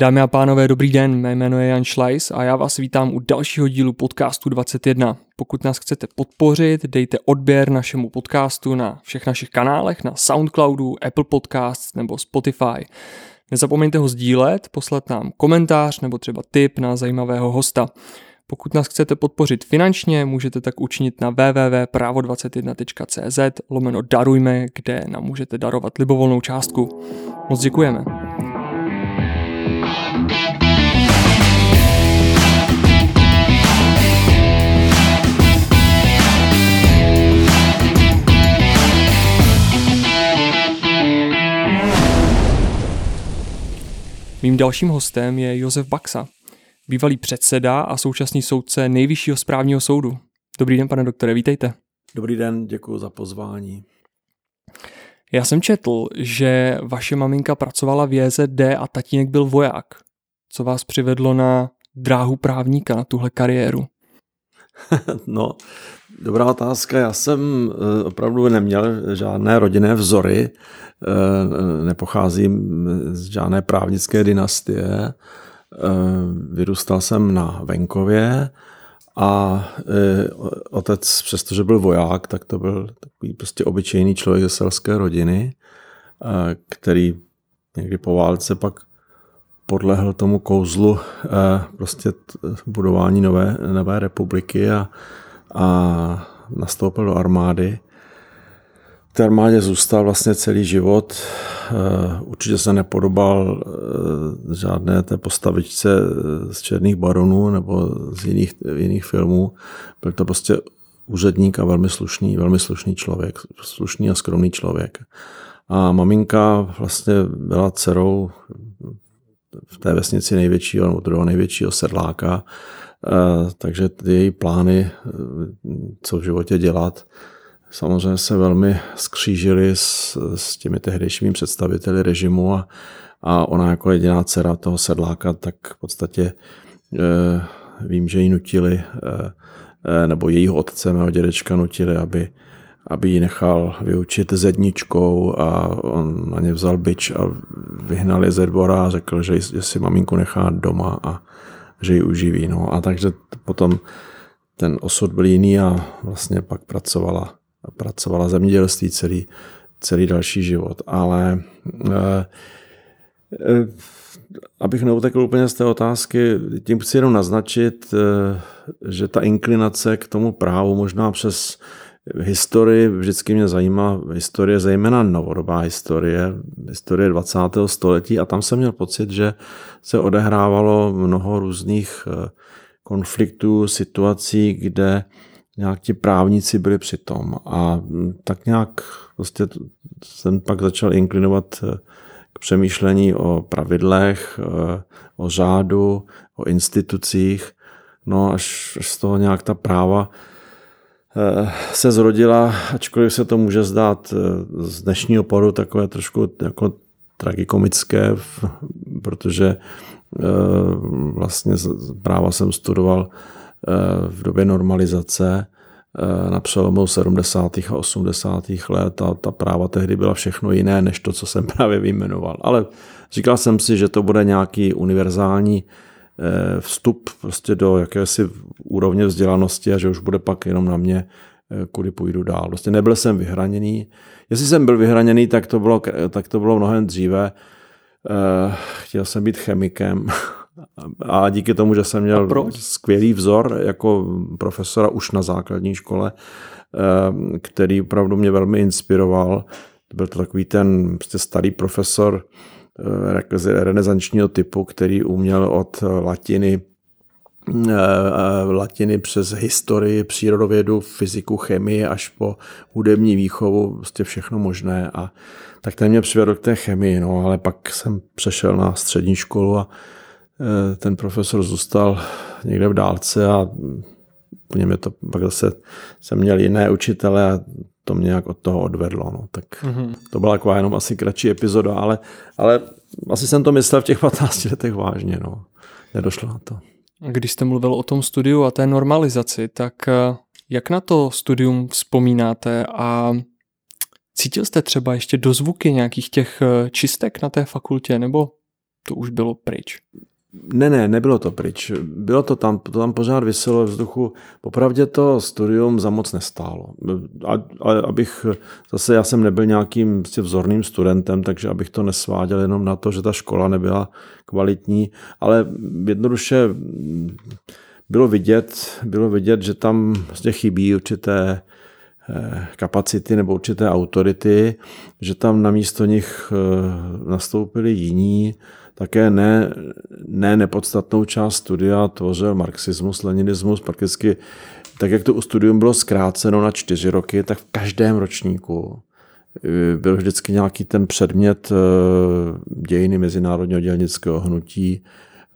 Dámy a pánové, dobrý den, mé jméno je Jan Schleis a já vás vítám u dalšího dílu podcastu 21. Pokud nás chcete podpořit, dejte odběr našemu podcastu na všech našich kanálech, na Soundcloudu, Apple Podcasts nebo Spotify. Nezapomeňte ho sdílet, poslat nám komentář nebo třeba tip na zajímavého hosta. Pokud nás chcete podpořit finančně, můžete tak učinit na www.pravo21.cz lomeno darujme, kde nám můžete darovat libovolnou částku. Moc děkujeme. Mým dalším hostem je Josef Baxa, bývalý předseda a současný soudce Nejvyššího správního soudu. Dobrý den, pane doktore, vítejte. Dobrý den, děkuji za pozvání. Já jsem četl, že vaše maminka pracovala v JZD a tatínek byl voják. Co vás přivedlo na dráhu právníka, na tuhle kariéru? no, dobrá otázka. Já jsem eh, opravdu neměl žádné rodinné vzory, eh, nepocházím z žádné právnické dynastie. Eh, vyrůstal jsem na venkově a otec, přestože byl voják, tak to byl takový prostě obyčejný člověk ze selské rodiny, který někdy po válce pak podlehl tomu kouzlu prostě budování nové, nové republiky a a nastoupil do armády. Té armádě zůstal vlastně celý život. Eh, určitě se nepodobal eh, žádné té postavičce z Černých baronů nebo z jiných, jiných filmů. Byl to prostě úředník a velmi slušný, velmi slušný člověk, slušný a skromný člověk. A maminka vlastně byla dcerou v té vesnici největšího nebo druhého největšího sedláka Eh, takže její plány, eh, co v životě dělat, samozřejmě se velmi skřížily s, s těmi tehdejšími představiteli režimu a, a ona jako jediná dcera toho sedláka, tak v podstatě eh, vím, že ji nutili, nebo jejího otce, mého dědečka nutili, aby, aby ji nechal vyučit zedničkou a on na ně vzal byč a vyhnal je ze dvora a řekl, že, že si maminku nechá doma a, že ji uživí. No. A takže potom ten osud byl jiný a vlastně pak pracovala, pracovala zemědělství celý, celý další život. Ale eh, eh, abych neutekl úplně z té otázky, tím chci jenom naznačit, eh, že ta inklinace k tomu právu možná přes historii, vždycky mě zajímá historie, zejména novodobá historie, historie 20. století a tam jsem měl pocit, že se odehrávalo mnoho různých konfliktů, situací, kde nějak ti právníci byli přitom a hm, tak nějak prostě jsem pak začal inklinovat eh, k přemýšlení o pravidlech, eh, o řádu, o institucích, no až z toho nějak ta práva Eh, se zrodila, ačkoliv se to může zdát z dnešního pohledu takové trošku jako tragikomické, protože vlastně práva jsem studoval v době normalizace na přelomu 70. a 80. let a ta práva tehdy byla všechno jiné, než to, co jsem právě vyjmenoval. Ale říkal jsem si, že to bude nějaký univerzální Eh, vstup prostě do jakési úrovně vzdělanosti a že už bude pak jenom na mě, eh, kudy půjdu dál. Prostě nebyl jsem vyhraněný. Jestli jsem byl vyhraněný, tak to bylo, tak to bylo mnohem dříve. Eh, chtěl jsem být chemikem a díky tomu, že jsem měl skvělý vzor jako profesora už na základní škole, který opravdu mě velmi inspiroval. Byl to takový ten prostě starý profesor, Eh, renesančního typu, který uměl od latiny eh, eh, latiny přes historii, přírodovědu, fyziku, chemii až po hudební výchovu, prostě všechno možné. A tak ten mě přivedl k té chemii, no, ale pak jsem přešel na střední školu a ten profesor zůstal někde v dálce a po něm je to, pak zase jsem měl jiné učitele a to mě nějak od toho odvedlo. No. Tak mm-hmm. to byla taková jenom asi kratší epizoda, ale, ale asi jsem to myslel v těch 15 letech vážně. No. Nedošlo na to. Když jste mluvil o tom studiu a té normalizaci, tak eh, jak na to studium vzpomínáte a cítil jste třeba ještě dozvuky nějakých těch eh, čistek na té fakultě, nebo to už bylo pryč? Ne, ne, nebylo to pryč. Bylo to tam, to tam pořád vyselo vzduchu. Popravdě to studium za moc nestálo. A, a, abych, zase já jsem nebyl nějakým prostě vzorným studentem, takže abych to nesváděl jenom na to, že ta škola nebyla kvalitní, ale jednoduše bylo vidět, bylo vidět, že tam prostě chybí určité eh, kapacity nebo určité autority, že tam na místo nich eh, nastoupili jiní, také ne, ne nepodstatnou část studia tvořil marxismus, leninismus, prakticky tak, jak to studium bylo zkráceno na čtyři roky, tak v každém ročníku eh, byl vždycky nějaký ten předmět dějiny mezinárodního dělnického hnutí,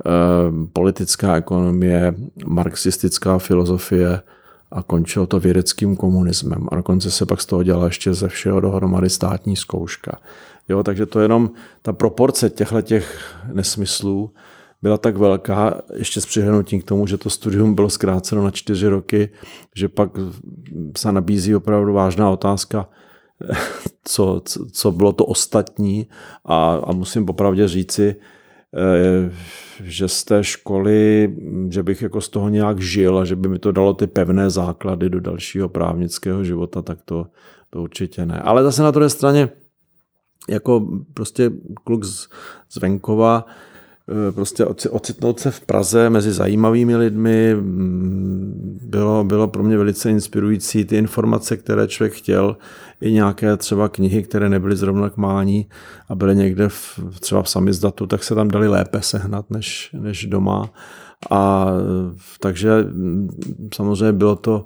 Ehm, politická ekonomie, marxistická filozofie a končilo to vědeckým komunismem. A dokonce se pak z toho dělala ještě ze všeho dohromady státní zkouška. Jo, takže to jenom ta proporce těchto těch nesmyslů byla tak velká, ještě s přihlednutím k tomu, že to studium bylo zkráceno na čtyři roky, že pak se nabízí opravdu vážná otázka, co, co, co bylo to ostatní a, a musím popravdě říci, Eh, že z té školy, že bych jako z toho nějak žil a že by mi to dalo ty pevné základy do dalšího právnického života, tak to, to určitě ne. Ale zase na druhé straně, jako prostě kluk z, z venkova, Eh, prostě ocitnout se v Praze mezi zajímavými lidmi mm, bylo, bylo pro mě velice inspirující. Ty informace, které člověk chtěl, i nějaké třeba knihy, které nebyly zrovna k mání a byly někde v, třeba v samizdatu, tak se tam dali lépe sehnat než, než doma. A takže mm, samozřejmě bylo to,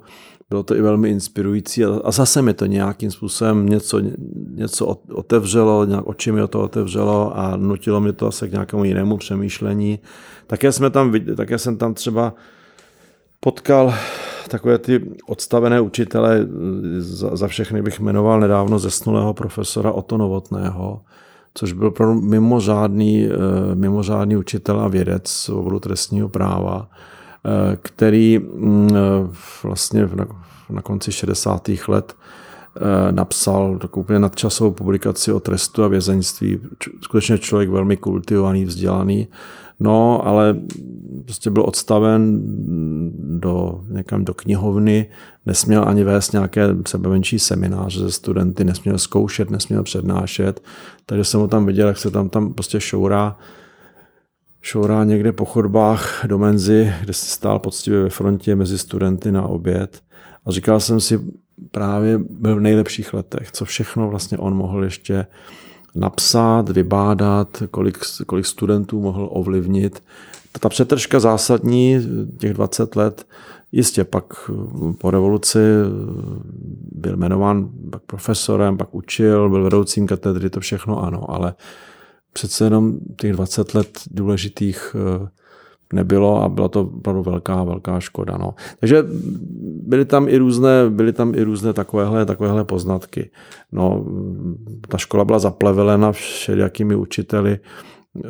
bylo to i velmi inspirující a zase mi to nějakým způsobem něco, něco otevřelo, nějak oči mi to otevřelo a nutilo mi to asi k nějakému jinému přemýšlení. Také, jsme tam, také jsem tam třeba potkal takové ty odstavené učitele, za, za všechny bych jmenoval nedávno zesnulého profesora Oto Novotného, což byl pro mimořádný, eh, mimořádný učitel a vědec z oboru trestního práva, který mm, eh, vlastně na konci 60. let eh, napsal takovou úplně nadčasovou publikaci o trestu a vězeňství. Skutečně člověk velmi kultivovaný, vzdělaný, no ale prostě byl odstaven do, někam do knihovny, nesměl ani vést nějaké sebevenčí semináře ze studenty, nesměl zkoušet, nesměl přednášet, takže jsem ho tam viděl, jak se tam, tam prostě šourá šourá někde po chodbách do Menzy, kde si stál poctivě ve frontě mezi studenty na oběd. A říkal jsem si, právě byl v nejlepších letech, co všechno vlastně on mohl ještě napsat, vybádat, kolik, kolik studentů mohl ovlivnit. Ta přetržka zásadní, těch 20 let, jistě pak po revoluci byl jmenován pak profesorem, pak učil, byl vedoucím katedry, to všechno ano, ale přece jenom těch 20 let důležitých eh, nebylo a byla to opravdu velká, velká škoda. No. Takže byly tam i různé, byly tam i různé takovéhle, takovéhle poznatky. No, ta škola byla zaplevelena všelijakými učiteli, eh,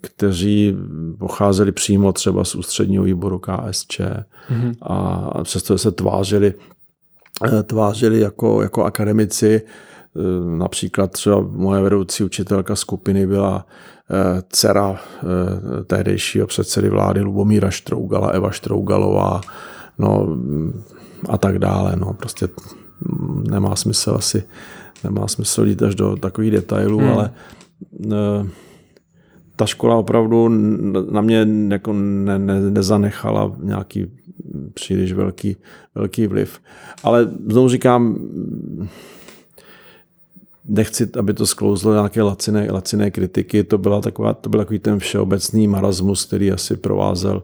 kteří pocházeli přímo třeba z ústředního výboru KSČ mm-hmm. a přesto se tvářili, eh, tvářili jako, jako akademici, například třeba moje vedoucí učitelka skupiny byla eh, dcera eh, tehdejšího předsedy vlády Lubomíra Štrougala, Eva Štrougalová, no a tak dále. No, prostě nemá smysl asi, nemá smysl jít až do takových detailů, hmm. ale ta škola opravdu na mě jako ne, ne, nezanechala nějaký příliš velký, velký vliv. Ale znovu říkám, nechci, aby to sklouzlo nějaké laciné, laciné kritiky. To, byla taková, to byl takový ten všeobecný marasmus, který asi provázel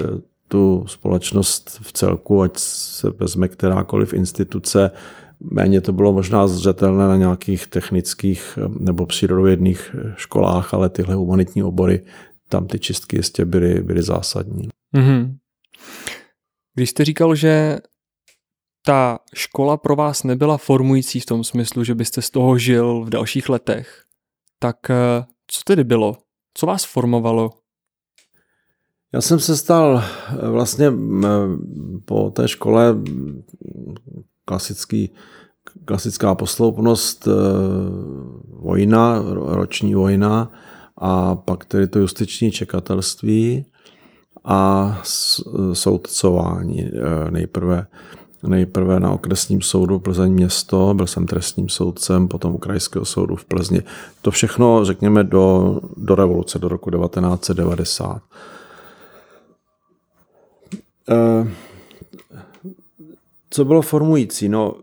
eh, tu společnost v celku, ať se vezme kterákoliv instituce. Méně to bylo možná zřetelné na nějakých technických eh, nebo přírodovědných eh, školách, ale tyhle humanitní obory, tam ty čistky jistě byly, byly zásadní. Mm-hmm. Když jste říkal, že ta škola pro vás nebyla formující v tom smyslu, že byste z toho žil v dalších letech, tak eh, co tedy bylo? Co vás formovalo? Já jsem se stal eh, vlastně po té škole klasický, klasická posloupnost, eh, vojna, roční vojna a pak tedy to justiční čekatelství a soudcování. Nejprve nejprve na okresním soudu Plzeň město, byl jsem trestním soudcem, potom u krajského soudu v Plzni. To všechno, řekněme, do, do revoluce, do roku 1990. Eh, co bylo formující? No,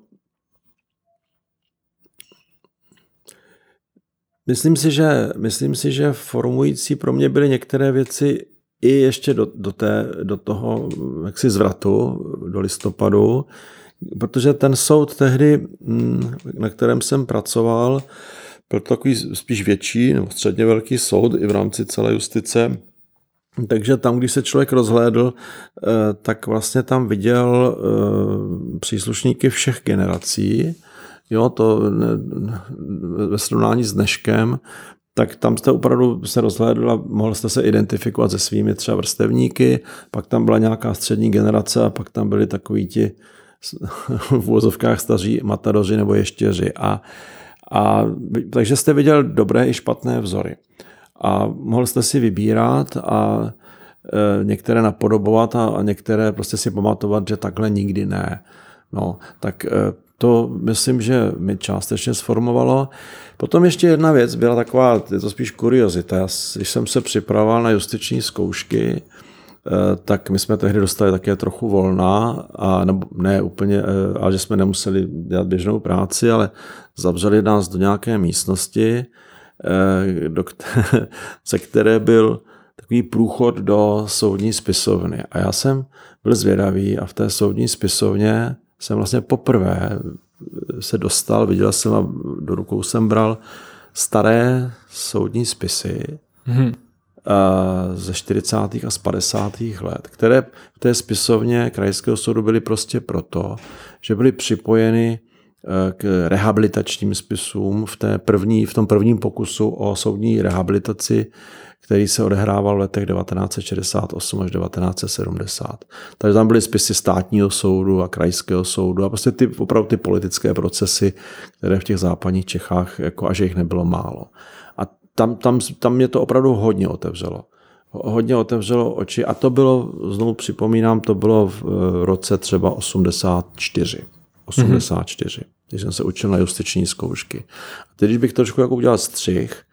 myslím si, že, myslím si, že formující pro mě byly některé věci i ještě do, do, té, do toho jaksi zvratu, do listopadu, protože ten soud tehdy, mm, na kterém jsem pracoval, byl takový spíš větší nebo středně velký soud i v rámci celé justice, takže tam, když se člověk rozhlédl, eh, tak vlastně tam viděl eh, příslušníky všech generací. Jo, to ve srovnání s dneškem tak tam jste opravdu se rozhlédl a mohl jste se identifikovat se svými třeba vrstevníky, pak tam byla nějaká střední generace a pak tam byli takoví ti v úvozovkách staří matadoři nebo ještěři. A, a, takže jste viděl dobré i špatné vzory. A mohl jste si vybírat a e, některé napodobovat a, a některé prostě si pamatovat, že takhle nikdy ne. No, tak e, to myslím, že mi částečně sformovalo. Potom ještě jedna věc byla taková, je to spíš kuriozita. Když jsem se připravoval na justiční zkoušky, eh, tak my jsme tehdy dostali také trochu volna, a nebo ne úplně, eh, ale že jsme nemuseli dělat běžnou práci, ale zavřeli nás do nějaké místnosti, eh, do, ze které byl takový průchod do soudní spisovny. A já jsem byl zvědavý a v té soudní spisovně jsem vlastně poprvé se dostal, viděl jsem a do rukou jsem bral staré soudní spisy mm-hmm. ze 40. a z 50. let, které v té spisovně krajského soudu byly prostě proto, že byly připojeny e, k rehabilitačním spisům v, té první, v tom prvním pokusu o soudní rehabilitaci který se odehrával v letech 1968 až 1970. Takže tam byly spisy státního soudu a krajského soudu a prostě ty, opravdu ty politické procesy, které v těch západních Čechách, jako a že jich nebylo málo. A tam, tam, tam mě to opravdu hodně otevřelo. Hodně otevřelo oči a to bylo, znovu připomínám, to bylo v eh, roce třeba 84. 84, mm-hmm. když jsem se učil na justiční zkoušky. A teď, když bych trošku jako udělal střih,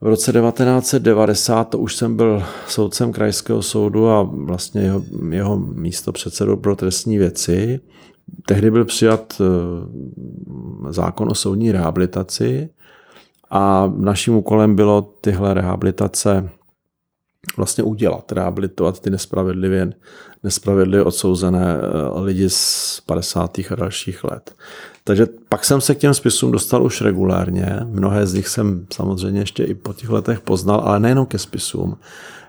v roce 1990 to už jsem byl soudcem krajského soudu a vlastně jeho, jeho místo předsedou pro trestní věci. Tehdy byl přijat eh, zákon o soudní rehabilitaci a naším úkolem bylo tyhle rehabilitace vlastně udělat, rehabilitovat ty nespravedlivě, nespravedlivě odsouzené eh, lidi z 50. a dalších let. Takže pak jsem se k těm spisům dostal už regulárně. Mnohé z nich jsem samozřejmě ještě i po těch letech poznal, ale nejenom ke spisům.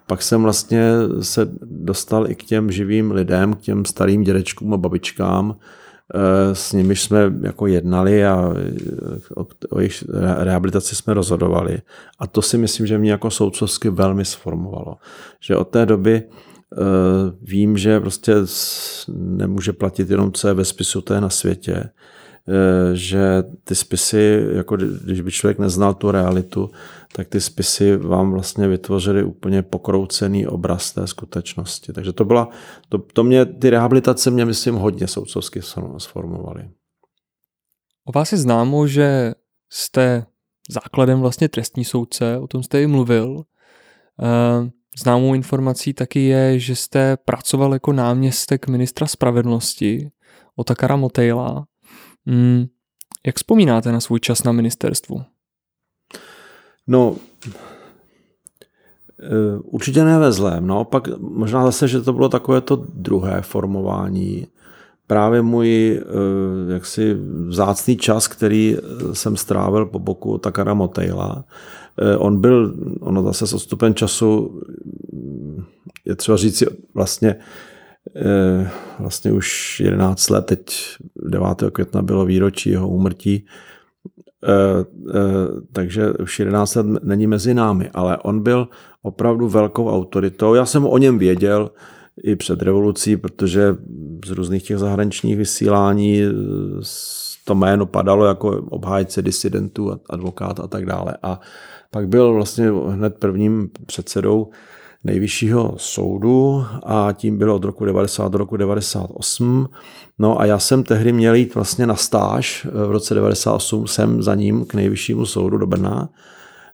Pak jsem vlastně se dostal i k těm živým lidem, k těm starým dědečkům a babičkám, s nimiž jsme jako jednali a eh, o jejich rehabilitaci jsme rozhodovali. A to si myslím, že mě jako soudcovsky velmi sformovalo. Že od té doby eh, vím, že prostě nemůže platit jenom, co je ve spisu, to je na světě Eh, že ty spisy, jako když by člověk neznal tu realitu, tak ty spisy vám vlastně vytvořily úplně pokroucený obraz té skutečnosti. Takže to byla, to, to mě, ty rehabilitace mě myslím hodně soudcovsky sformovaly. O vás je známo, že jste základem vlastně trestní soudce, o tom jste i mluvil. Eh, známou informací taky je, že jste pracoval jako náměstek ministra spravedlnosti Otakara Motejla Mm, jak vzpomínáte na svůj čas na ministerstvu? No, eh, určitě ne ve zlém. Naopak možná zase, že to bylo takové to druhé formování. Právě můj eh, jaksi vzácný čas, který jsem strávil po boku Takara Motejla, eh, on byl, ono zase s odstupem času, je třeba říct si vlastně, Eh, vlastně už 11 let, teď 9. května bylo výročí jeho úmrtí, eh, eh, takže už 11 let není mezi námi, ale on byl opravdu velkou autoritou. Já jsem o něm věděl i před revolucí, protože z různých těch zahraničních vysílání to jméno padalo jako obhájce disidentů, advokát a tak dále. A pak byl vlastně hned prvním předsedou nejvyššího soudu a tím bylo od roku 90 do roku 98. No a já jsem tehdy měl jít vlastně na stáž v roce 98 jsem za ním k nejvyššímu soudu do Brna.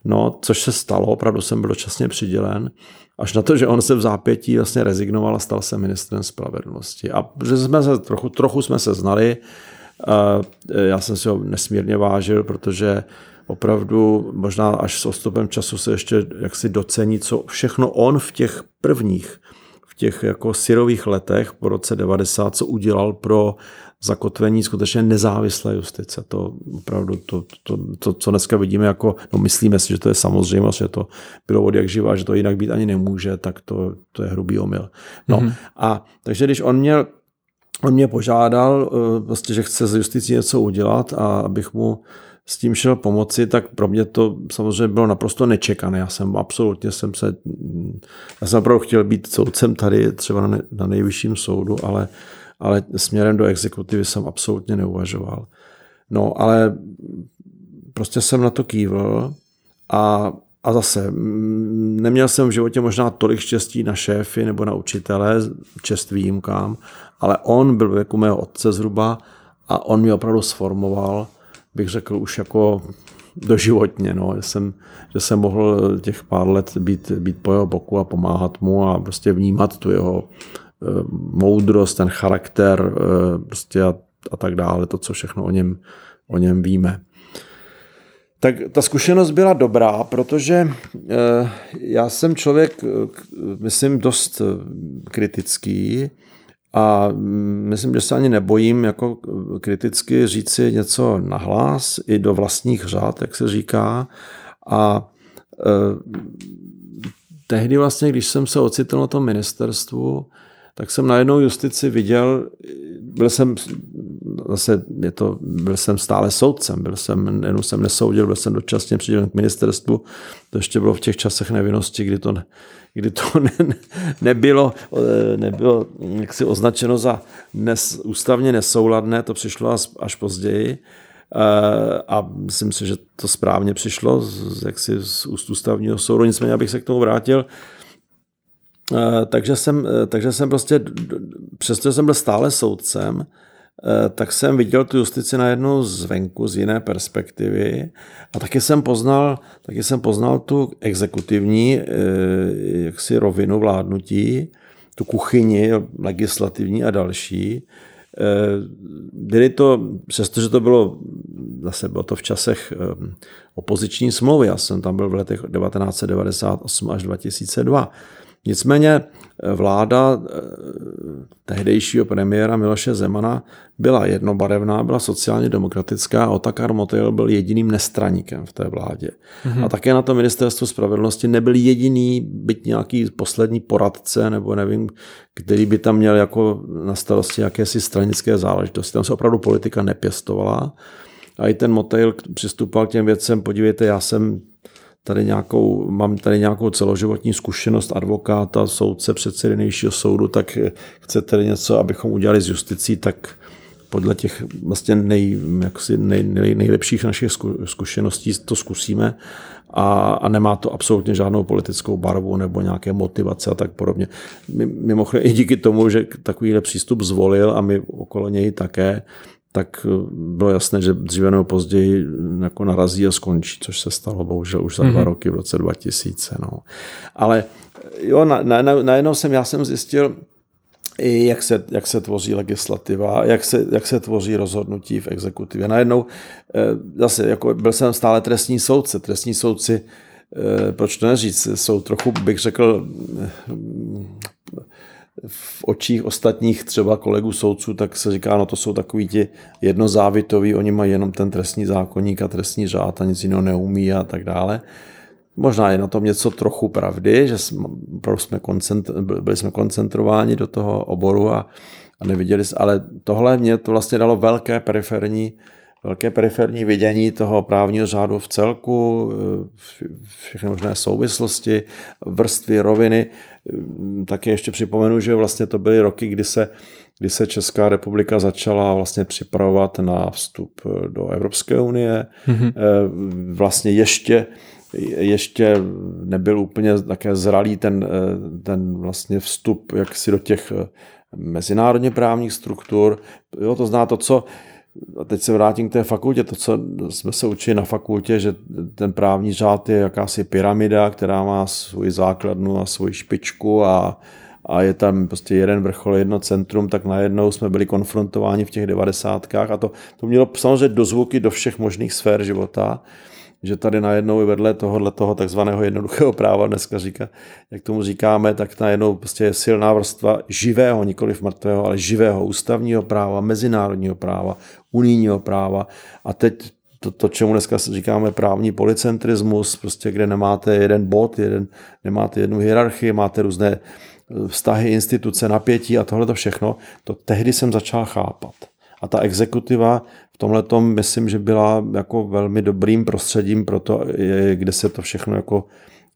No, což se stalo, opravdu jsem byl dočasně přidělen, až na to, že on se v zápětí vlastně rezignoval a stal se ministrem spravedlnosti. A že jsme se trochu, trochu jsme se znali, já jsem si ho nesmírně vážil, protože opravdu možná až s odstupem času se ještě jaksi docení, co všechno on v těch prvních, v těch jako syrových letech po roce 90, co udělal pro zakotvení skutečně nezávislé justice. To opravdu, to, to, to, co dneska vidíme jako, no myslíme si, že to je samozřejmost, že to bylo od jak živá, že to jinak být ani nemůže, tak to, to je hrubý omyl. No mm-hmm. a takže když on měl On mě požádal, vlastně, že chce z justicí něco udělat a abych mu s tím šel pomoci, tak pro mě to samozřejmě bylo naprosto nečekané. Já jsem absolutně jsem se, já jsem opravdu chtěl být soudcem tady třeba na, na nejvyšším soudu, ale, ale směrem do exekutivy jsem absolutně neuvažoval. No, ale prostě jsem na to kývl a, a zase neměl jsem v životě možná tolik štěstí na šéfy nebo na učitele, čest výjimkám, ale on byl jako mého otce zhruba a on mě opravdu sformoval bych řekl, už jako doživotně, no, že, jsem, že jsem mohl těch pár let být, být po jeho boku a pomáhat mu a prostě vnímat tu jeho e, moudrost, ten charakter e, prostě a, a tak dále, to, co všechno o něm, o něm víme. Tak ta zkušenost byla dobrá, protože e, já jsem člověk, myslím, dost kritický, a myslím, že se ani nebojím jako kriticky říci něco nahlas i do vlastních řád, jak se říká. A e, tehdy vlastně, když jsem se ocitl na tom ministerstvu, tak jsem najednou justici viděl, byl jsem zase, je to, byl jsem stále soudcem, byl jsem, jenom jsem nesoudil, byl jsem dočasně přidělen k ministerstvu, to ještě bylo v těch časech nevinnosti, kdy to kdy to ne, nebylo, eh, nebylo jaksi označeno za nes, ústavně nesouladné, to přišlo až, až později. Eh, a myslím si, že to správně přišlo z, jaksi z úst ústavního soudu, nicméně abych se k tomu vrátil. Eh, takže jsem, takže jsem prostě, přestože jsem byl stále soudcem, tak jsem viděl tu justici najednou zvenku, z jiné perspektivy a taky jsem poznal, taky jsem poznal tu exekutivní eh, jaksi rovinu vládnutí, tu kuchyni legislativní a další. Eh, byly to, přestože to bylo, zase bylo to v časech opoziční smlouvy, já jsem tam byl v letech 1998 až 2002, Nicméně eh, vláda eh, tehdejšího premiéra Miloše Zemana byla jednobarevná, byla sociálně demokratická a Otakar Motejl byl jediným nestraníkem v té vládě. Mm-hmm. A také na to ministerstvo spravedlnosti nebyl jediný, byť nějaký poslední poradce, nebo nevím, který by tam měl jako na starosti jakési stranické záležitosti. Tam se opravdu politika nepěstovala. A i ten Motejl přistupoval k těm věcem, podívejte, já jsem tady nějakou, mám tady nějakou celoživotní zkušenost advokáta, soudce, předsedy nejvyššího soudu, tak chcete něco, abychom udělali s justicí, tak podle těch vlastně nej, jaksi nej, nej, nejlepších našich zkušeností to zkusíme a, a nemá to absolutně žádnou politickou barvu nebo nějaké motivace a tak podobně. Mimochodem i díky tomu, že takovýhle přístup zvolil a my okolo něj také, tak eh, bylo jasné, že dříve nebo později jako narazí a skončí, což se stalo bohužel už za mm-hmm. dva mhm. roky v roce 2000. No. Ale eh, jo, najednou na, na, na jsem, já jsem zjistil, jak se, jak se tvoří legislativa, jak se, jak se tvoří rozhodnutí v exekutivě. Najednou eh, zase, jako byl jsem stále trestní soudce. Trestní soudci, proč to neříct, jsou trochu, bych řekl, v očích ostatních třeba kolegů soudců, tak se říká, no to jsou takový ti jednozávitoví, oni mají jenom ten trestní zákonník a trestní řád a nic jiného neumí a tak dále. Možná je na tom něco trochu pravdy, že jsme, jsme, koncentr, byli jsme koncentrováni do toho oboru a, a neviděli jsme, ale tohle mě to vlastně dalo velké periferní velké periferní vidění toho právního řádu v celku, všechny možné souvislosti, vrstvy, roviny. Taky ještě připomenu, že vlastně to byly roky, kdy se, kdy se Česká republika začala vlastně připravovat na vstup do Evropské unie. Mm-hmm. Vlastně ještě ještě nebyl úplně také zralý ten, ten vlastně vstup jaksi do těch mezinárodně právních struktur. Jo, to zná to, co a teď se vrátím k té fakultě, to, co jsme se učili na fakultě, že ten právní řád je jakási pyramida, která má svůj základnu a svoji špičku a, a je tam prostě jeden vrchol, jedno centrum, tak najednou jsme byli konfrontováni v těch devadesátkách. A to, to mělo samozřejmě dozvuky do všech možných sfér života že tady najednou i vedle tohohle toho takzvaného jednoduchého práva dneska říká, jak tomu říkáme, tak najednou prostě je silná vrstva živého, nikoli mrtvého, ale živého ústavního práva, mezinárodního práva, unijního práva a teď to, to, čemu dneska říkáme právní policentrismus, prostě kde nemáte jeden bod, jeden, nemáte jednu hierarchii, máte různé eh, vztahy, instituce, napětí a tohle to všechno, to tehdy jsem začal chápat. A ta exekutiva tomhle tom myslím, že byla jako velmi dobrým prostředím pro to, kde se to všechno jako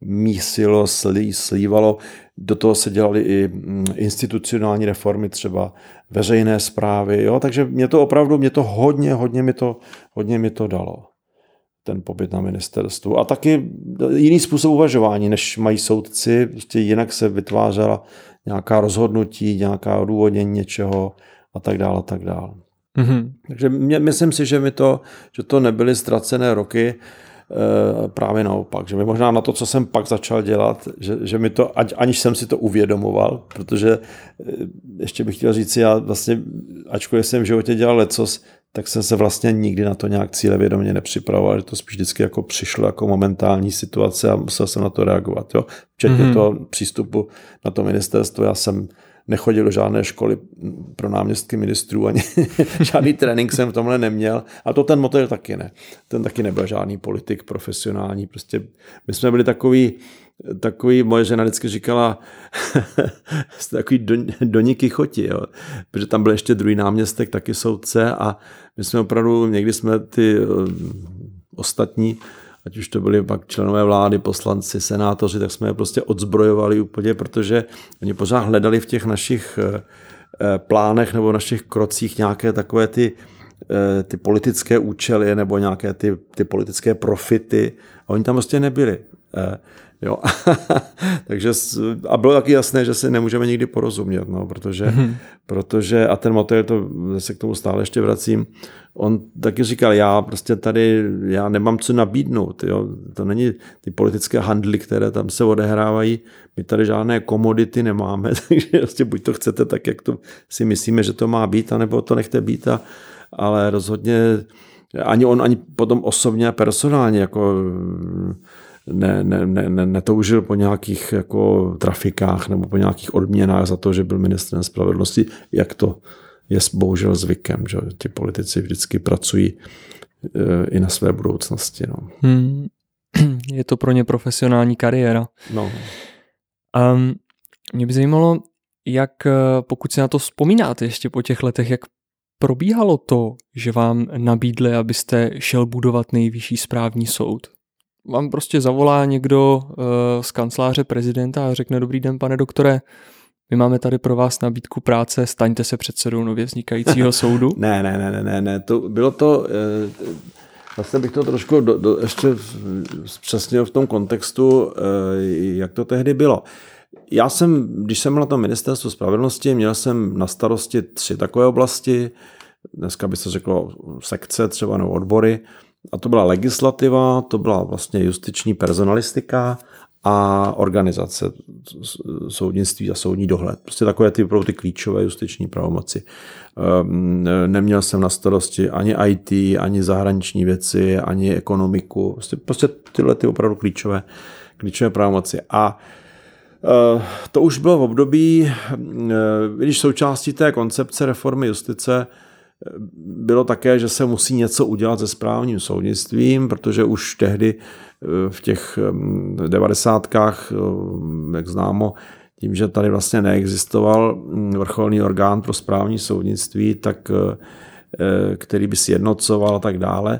mísilo, slí, slívalo. Do toho se dělaly i mm, institucionální reformy, třeba veřejné zprávy. Jo? Takže mě to opravdu, mě to hodně, hodně mi to, hodně mi to dalo ten pobyt na ministerstvu. A taky jiný způsob uvažování, než mají soudci, prostě jinak se vytvářela nějaká rozhodnutí, nějaká odůvodnění něčeho a tak dále, a tak dále. Mm-hmm. Takže mě, myslím si, že mi to, že to nebyly ztracené roky, e, právě naopak, že mi možná na to, co jsem pak začal dělat, že, že mi to, aniž jsem si to uvědomoval, protože e, ještě bych chtěl říct, já vlastně, ačkoliv jsem v životě dělal lecos, tak jsem se vlastně nikdy na to nějak cílevědomě nepřipravoval, že to spíš vždycky jako přišlo jako momentální situace a musel jsem na to reagovat. Jo? Včetně mm-hmm. toho přístupu na to ministerstvo, já jsem nechodil do žádné školy pro náměstky ministrů, ani žádný trénink jsem v tomhle neměl. A to ten motel taky ne. Ten taky nebyl žádný politik profesionální. Prostě my jsme byli takový, takový, moje žena vždycky říkala, takový do, doníky choti, jo. protože tam byl ještě druhý náměstek, taky soudce a my jsme opravdu, někdy jsme ty um, ostatní ať už to byli pak členové vlády, poslanci, senátoři, tak jsme je prostě odzbrojovali úplně, protože oni pořád hledali v těch našich eh, eh, plánech nebo našich krocích nějaké takové ty, eh, ty politické účely nebo nějaké ty, ty politické profity a oni tam prostě nebyli. Jo. Takže a bylo taky jasné, že si nemůžeme nikdy porozumět, no, protože, mm-hmm. protože a ten motor, to se k tomu stále ještě vracím, on taky říkal, já prostě tady, já nemám co nabídnout, jo. to není ty politické handly, které tam se odehrávají, my tady žádné komodity nemáme, takže prostě buď to chcete tak, jak to si myslíme, že to má být, anebo to nechte být, a, ale rozhodně ani on, ani potom osobně a personálně, jako ne, ne, ne, netoužil po nějakých jako trafikách nebo po nějakých odměnách za to, že byl ministrem spravedlnosti, jak to je bohužel zvykem, že ti politici vždycky pracují e, i na své budoucnosti. No. Hmm. Je to pro ně profesionální kariéra. No. Um, mě by zajímalo, jak, e, pokud si na to vzpomínáte ještě po těch letech, jak probíhalo to, že vám nabídli, abyste šel budovat nejvyšší správní soud? Vám prostě zavolá někdo uh, z kanceláře prezidenta a řekne dobrý den, pane doktore, my máme tady pro vás nabídku práce, staňte se předsedou nově vznikajícího soudu. ne, ne, ne, ne, ne, to bylo to, eh, vlastně bych to trošku do, do, ještě přesně v tom kontextu, eh, jak to tehdy bylo. Já jsem, když jsem byl na tom ministerstvu spravedlnosti, měl jsem na starosti tři takové oblasti, dneska by se řeklo sekce třeba nebo odbory, a to byla legislativa, to byla vlastně justiční personalistika a organizace soudnictví a soudní dohled. Prostě takové ty, ty klíčové justiční pravomoci. Ehm, neměl jsem na starosti ani IT, ani zahraniční věci, ani ekonomiku. Prostě, prostě tyhle ty opravdu klíčové, klíčové pravomoci. A eh, to už bylo v období, eh, když součástí té koncepce reformy justice bylo také, že se musí něco udělat se správním soudnictvím, protože už tehdy eh, v těch devadesátkách, eh, jak známo, tím, že tady vlastně neexistoval hm, vrcholný orgán pro správní soudnictví, tak eh, který by sjednocoval a tak dále,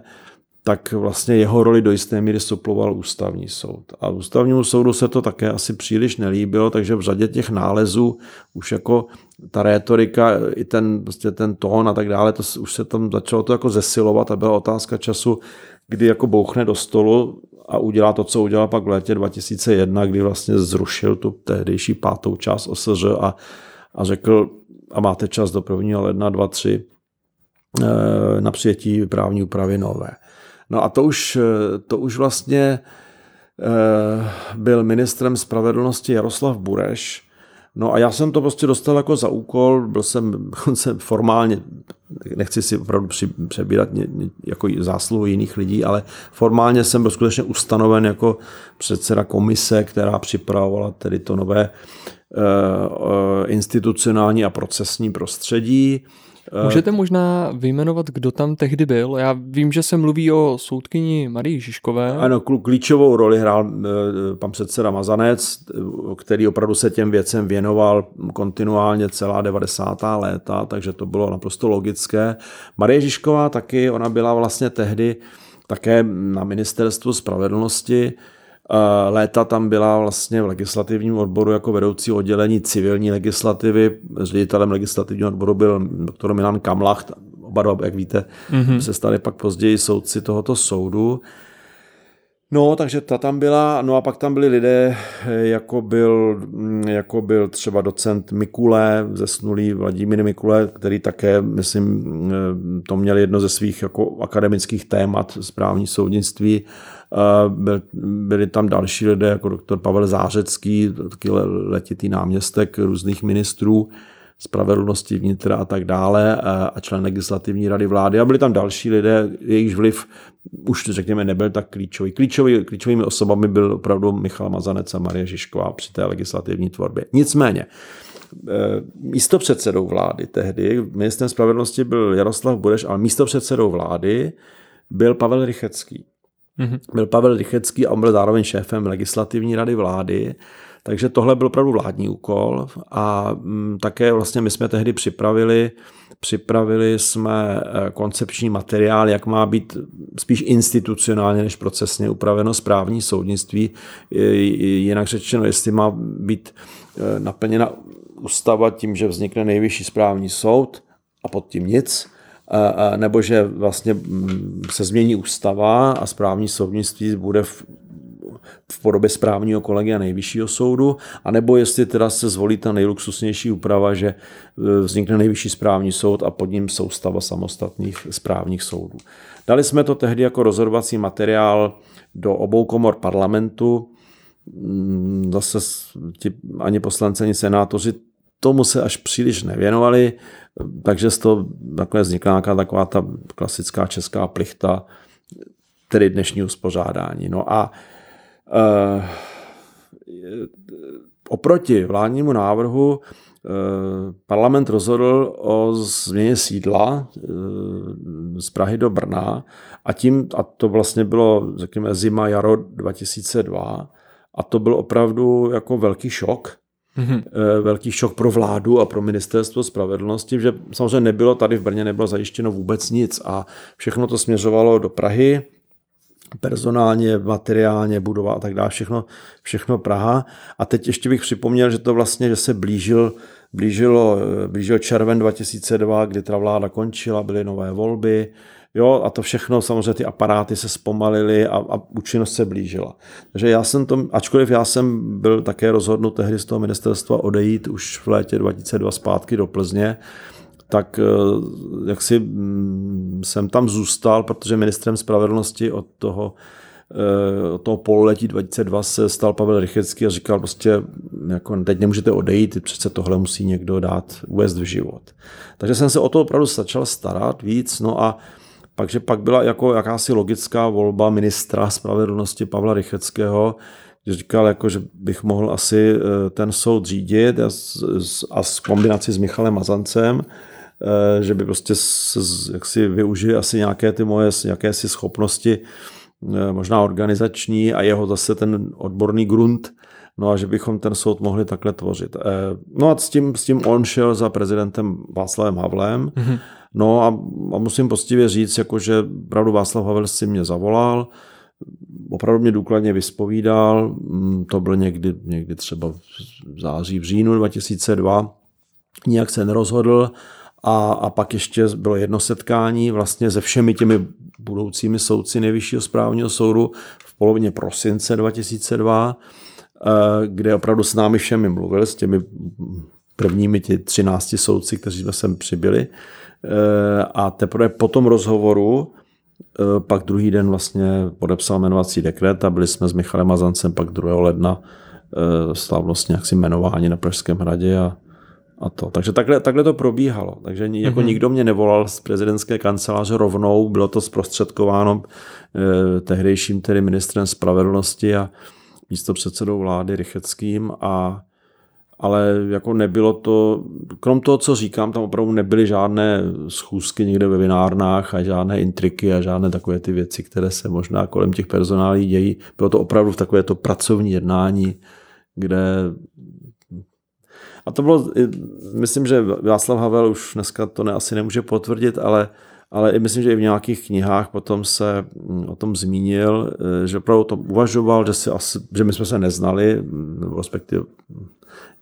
tak vlastně jeho roli do jisté míry suploval ústavní soud. A ústavnímu soudu se to také asi příliš nelíbilo, takže v řadě těch nálezů už jako ta rétorika, i ten, prostě ten tón a tak dále, to už se tam začalo to jako zesilovat a byla otázka času, kdy jako bouchne do stolu a udělá to, co udělal pak v létě 2001, kdy vlastně zrušil tu tehdejší pátou část OSŘ a, a řekl, a máte čas do 1. ledna 2-3 eh, na přijetí právní úpravy nové. No a to už, to už vlastně eh, byl ministrem spravedlnosti Jaroslav Bureš. No a já jsem to prostě dostal jako za úkol, byl jsem formálně, nechci si opravdu přebírat jako zásluhu jiných lidí, ale formálně jsem byl skutečně ustanoven jako předseda komise, která připravovala tedy to nové eh, eh, institucionální a procesní prostředí. Eh, Můžete možná vyjmenovat, kdo tam tehdy byl? Já vím, že se mluví o soudkyni Marii Žižkové. Ano, klíčovou roli hrál eh, pan předseda Mazanec, eh, který opravdu se těm věcem věnoval kontinuálně celá 90. léta, takže to bylo naprosto logické. Marie Žižková taky, ona byla vlastně tehdy také na ministerstvu spravedlnosti, Léta tam byla vlastně v legislativním odboru jako vedoucí oddělení civilní legislativy. Ředitelem legislativního odboru byl doktor Milan Kamlach. Oba dva, jak víte, mm-hmm. se stali pak později soudci tohoto soudu. No, takže ta tam byla, no a pak tam byli lidé, jako byl, jako byl třeba docent Mikule, zesnulý Vladimír Mikule, který také, myslím, to měl jedno ze svých jako akademických témat správní soudnictví byl, byli tam další lidé, jako doktor Pavel Zářecký, taky letitý náměstek různých ministrů, spravedlnosti vnitra a tak dále a člen legislativní rady vlády. A byli tam další lidé, jejichž vliv už řekněme nebyl tak klíčový. Klíčový klíčovými osobami byl opravdu Michal Mazanec a Marie Žižková při té legislativní tvorbě. Nicméně, eh, místo předsedou vlády tehdy, ministrem spravedlnosti byl Jaroslav Bureš, ale místo předsedou vlády byl Pavel Rychecký. Mm-hmm. Byl Pavel Rychecký a on byl zároveň šéfem legislativní rady vlády, takže tohle byl opravdu vládní úkol a mm, také vlastně my jsme tehdy připravili Připravili jsme eh, koncepční materiál, jak má být spíš institucionálně než procesně upraveno správní soudnictví. Jinak řečeno, jestli má být eh, naplněna ústava tím, že vznikne nejvyšší správní soud a pod tím nic, nebo že vlastně mm, se změní ústava a správní soudnictví bude v, v podobě správního kolegy a nejvyššího soudu, anebo jestli teda se zvolí ta nejluxusnější úprava, že e, vznikne nejvyšší správní soud a pod ním soustava samostatných správních soudů. Dali jsme to tehdy jako rozhodovací materiál do obou komor parlamentu, mm, zase ti ani poslanci, ani senátoři tomu se až příliš nevěnovali, takže z toho takhle vznikla nějaká taková ta klasická česká plichta, tedy dnešní uspořádání. No a e, oproti vládnímu návrhu e, parlament rozhodl o změně sídla e, z Prahy do Brna a tím, a to vlastně bylo, řekněme, zima, jaro 2002, a to byl opravdu jako velký šok, mm-hmm. velký šok pro vládu a pro ministerstvo spravedlnosti, že samozřejmě nebylo tady v Brně nebylo zajištěno vůbec nic a všechno to směřovalo do Prahy, personálně, materiálně, budova a tak dále, všechno, všechno Praha. A teď ještě bych připomněl, že to vlastně, že se blížil, blížilo, eh, blížil červen 2002, kdy ta vláda končila, byly nové volby, Jo, a to všechno, samozřejmě ty aparáty se zpomalily a, a účinnost se blížila. Takže já jsem to, ačkoliv já jsem byl také rozhodnut tehdy z toho ministerstva odejít už v létě 2002 zpátky do Plzně, tak eh, jak si mm, jsem tam zůstal, protože ministrem spravedlnosti od toho eh, od toho pololetí 2002 se stal Pavel Rychecký a říkal prostě, jako teď nemůžete odejít, přece tohle musí někdo dát, uvést v život. Takže jsem se o to opravdu začal starat víc, no a takže pak byla jako jakási logická volba ministra spravedlnosti Pavla Rycheckého, že říkal, jako, že bych mohl asi eh, ten soud řídit a, a s kombinaci s Michalem Mazancem, eh, že by prostě se, jak si využili asi nějaké ty moje jakési schopnosti, eh, možná organizační a jeho zase ten odborný grunt, no a že bychom ten soud mohli takhle tvořit. No a s tím, s tím on šel za prezidentem Václavem Havlem, mm-hmm No a, a musím postivě říct, jako že opravdu Václav Havel si mě zavolal, opravdu mě důkladně vyspovídal, mm, to byl někdy, někdy třeba v září, v říjnu 2002, nijak se nerozhodl a, a pak ještě bylo jedno setkání vlastně se všemi těmi budoucími soudci nejvyššího správního soudu v polovině prosince 2002, eh, kde opravdu s námi všemi mluvil, s těmi prvními ti 13 soudci, kteří jsme sem přibyli. Eh, a teprve po tom rozhovoru eh, pak druhý den vlastně podepsal jmenovací dekret a byli jsme s Michalem Mazancem pak 2. ledna slavnostně jaksi jmenování na Pražském hradě a, a to. Takže takhle, takhle to probíhalo. Takže jako mm-hmm. nikdo mě nevolal z prezidentské kanceláře rovnou, bylo to zprostředkováno eh, tehdejším tedy ministrem spravedlnosti a místo předsedou vlády Rycheckým a ale jako nebylo to, krom toho, co říkám, tam opravdu nebyly žádné schůzky někde ve vinárnách a žádné intriky a žádné takové ty věci, které se možná kolem těch personálí dějí. Bylo to opravdu v takové to pracovní jednání, kde a to bylo, myslím, že Václav Havel už dneska to ne, asi nemůže potvrdit, ale, ale i myslím, že i v nějakých knihách potom se mm, o tom zmínil, eh, že opravdu to uvažoval, že, si asi, že my jsme se neznali, respektive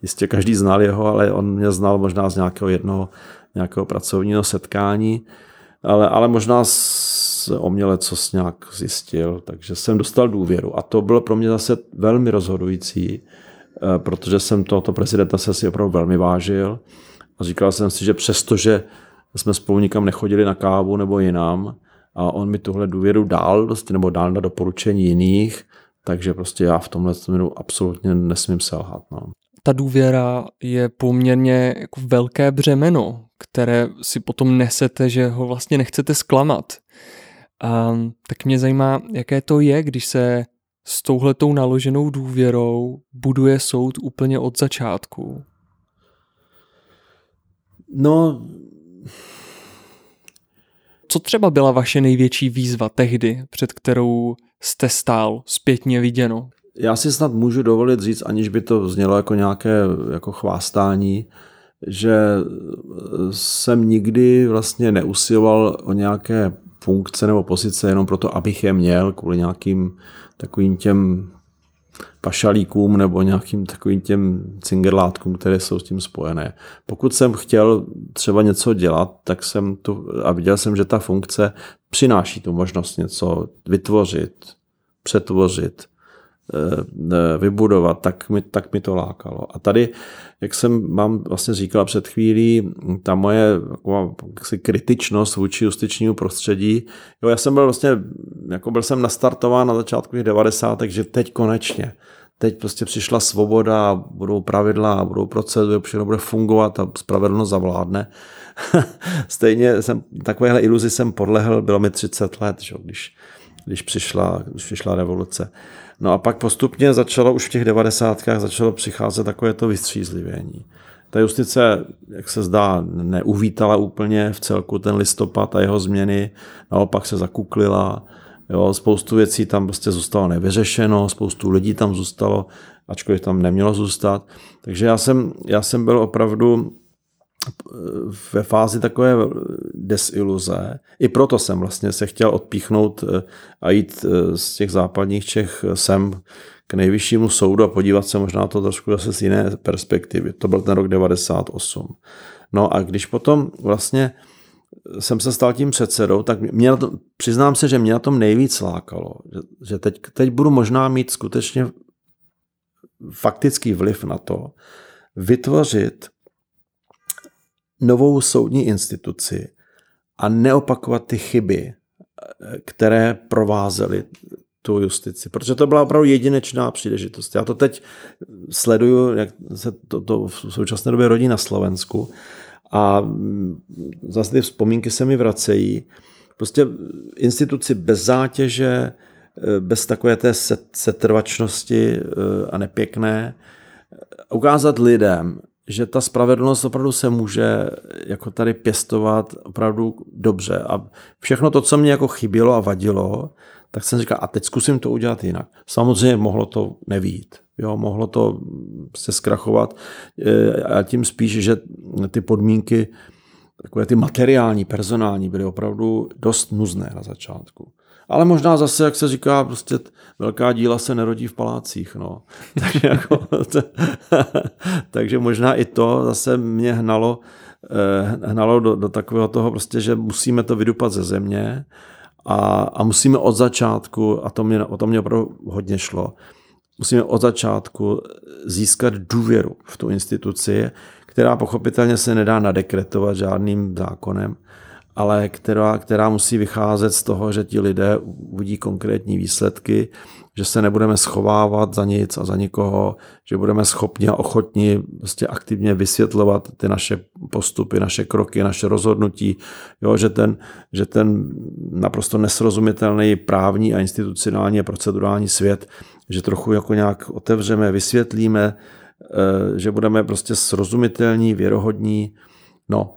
jistě každý znal jeho, ale on mě znal možná z nějakého jednoho nějakého pracovního setkání, ale, ale možná o mě co nějak zjistil, takže jsem dostal důvěru a to bylo pro mě zase velmi rozhodující, Eh, protože jsem tohoto prezidenta se si opravdu velmi vážil a říkal jsem si, že přestože jsme spolu nikam nechodili na kávu nebo jinam a on mi tuhle důvěru dal, prostě, nebo dal na doporučení jiných, takže prostě já v tomhle směru absolutně nesmím selhat. No. Ta důvěra je poměrně jako velké břemeno, které si potom nesete, že ho vlastně nechcete zklamat. A, tak mě zajímá, jaké to je, když se s touhletou naloženou důvěrou buduje soud úplně od začátku? No, co třeba byla vaše největší výzva tehdy, před kterou jste stál zpětně viděno? Já si snad můžu dovolit říct, aniž by to znělo jako nějaké jako chvástání, že jsem nikdy vlastně neusiloval o nějaké funkce nebo pozice jenom proto, abych je měl kvůli nějakým takovým těm pašalíkům nebo nějakým takovým těm cingerlátkům, které jsou s tím spojené. Pokud jsem chtěl třeba něco dělat, tak jsem tu, a viděl jsem, že ta funkce přináší tu možnost něco vytvořit, přetvořit, Eh, vybudovat, tak mi, tak mi to lákalo. A tady, jak jsem vám vlastně říkala před chvílí, ta moje jaksi, kritičnost vůči justičnímu prostředí, jo, já jsem byl vlastně, jako byl jsem nastartován na začátku těch 90. že teď konečně, teď prostě přišla svoboda, budou pravidla, budou procedury, všechno bude fungovat a spravedlnost zavládne. Stejně jsem, takovéhle iluzi jsem podlehl, bylo mi 30 let, že, když, když, přišla, když přišla revoluce. No a pak postupně začalo už v těch devadesátkách začalo přicházet takové to vystřízlivění. Ta justice, jak se zdá, neuvítala úplně v celku ten listopad a jeho změny, naopak se zakuklila. Jo, spoustu věcí tam prostě zůstalo nevyřešeno, spoustu lidí tam zůstalo, ačkoliv tam nemělo zůstat. Takže já jsem, já jsem byl opravdu ve fázi takové desiluze. I proto jsem vlastně se chtěl odpíchnout eh, a jít eh, z těch západních Čech sem k nejvyššímu soudu a podívat se možná to trošku zase z jiné perspektivy. To byl ten rok 98. No a když potom vlastně jsem se stal tím předsedou, tak mě na to, přiznám se, že mě na tom nejvíc lákalo. Že, že teď, teď budu možná mít skutečně faktický vliv na to, vytvořit novou soudní instituci a neopakovat ty chyby, které provázely tu justici. Protože to byla opravdu jedinečná příležitost. Já to teď sleduju, jak se to, to v současné době rodí na Slovensku a zase ty vzpomínky se mi vracejí. Prostě instituci bez zátěže, bez takové té setrvačnosti eh, a nepěkné, ukázat lidem, že ta spravedlnost opravdu se může jako tady pěstovat opravdu dobře. A všechno to, co mě jako chybělo a vadilo, tak jsem říkal, a teď zkusím to udělat jinak. Samozřejmě mohlo to nevít. Jo, mohlo to se zkrachovat a tím spíš, že ty podmínky takové ty materiální, personální byly opravdu dost nuzné na začátku. Ale možná zase, jak se říká, prostě velká díla se nerodí v palácích. No. takže, jako, to, takže možná i to zase mě hnalo, eh, hnalo do, do takového toho, prostě, že musíme to vydupat ze země a, a musíme od začátku, a to mě, o to mě opravdu hodně šlo, musíme od začátku získat důvěru v tu instituci, která pochopitelně se nedá nadekretovat žádným zákonem, ale která, která musí vycházet z toho, že ti lidé uvidí konkrétní výsledky, že se nebudeme schovávat za nic a za nikoho, že budeme schopni a ochotni prostě aktivně vysvětlovat ty naše postupy, naše kroky, naše rozhodnutí, jo, že, ten, že ten naprosto nesrozumitelný právní a institucionální a procedurální svět, že trochu jako nějak otevřeme, vysvětlíme, eh, že budeme prostě srozumitelní, věrohodní. No,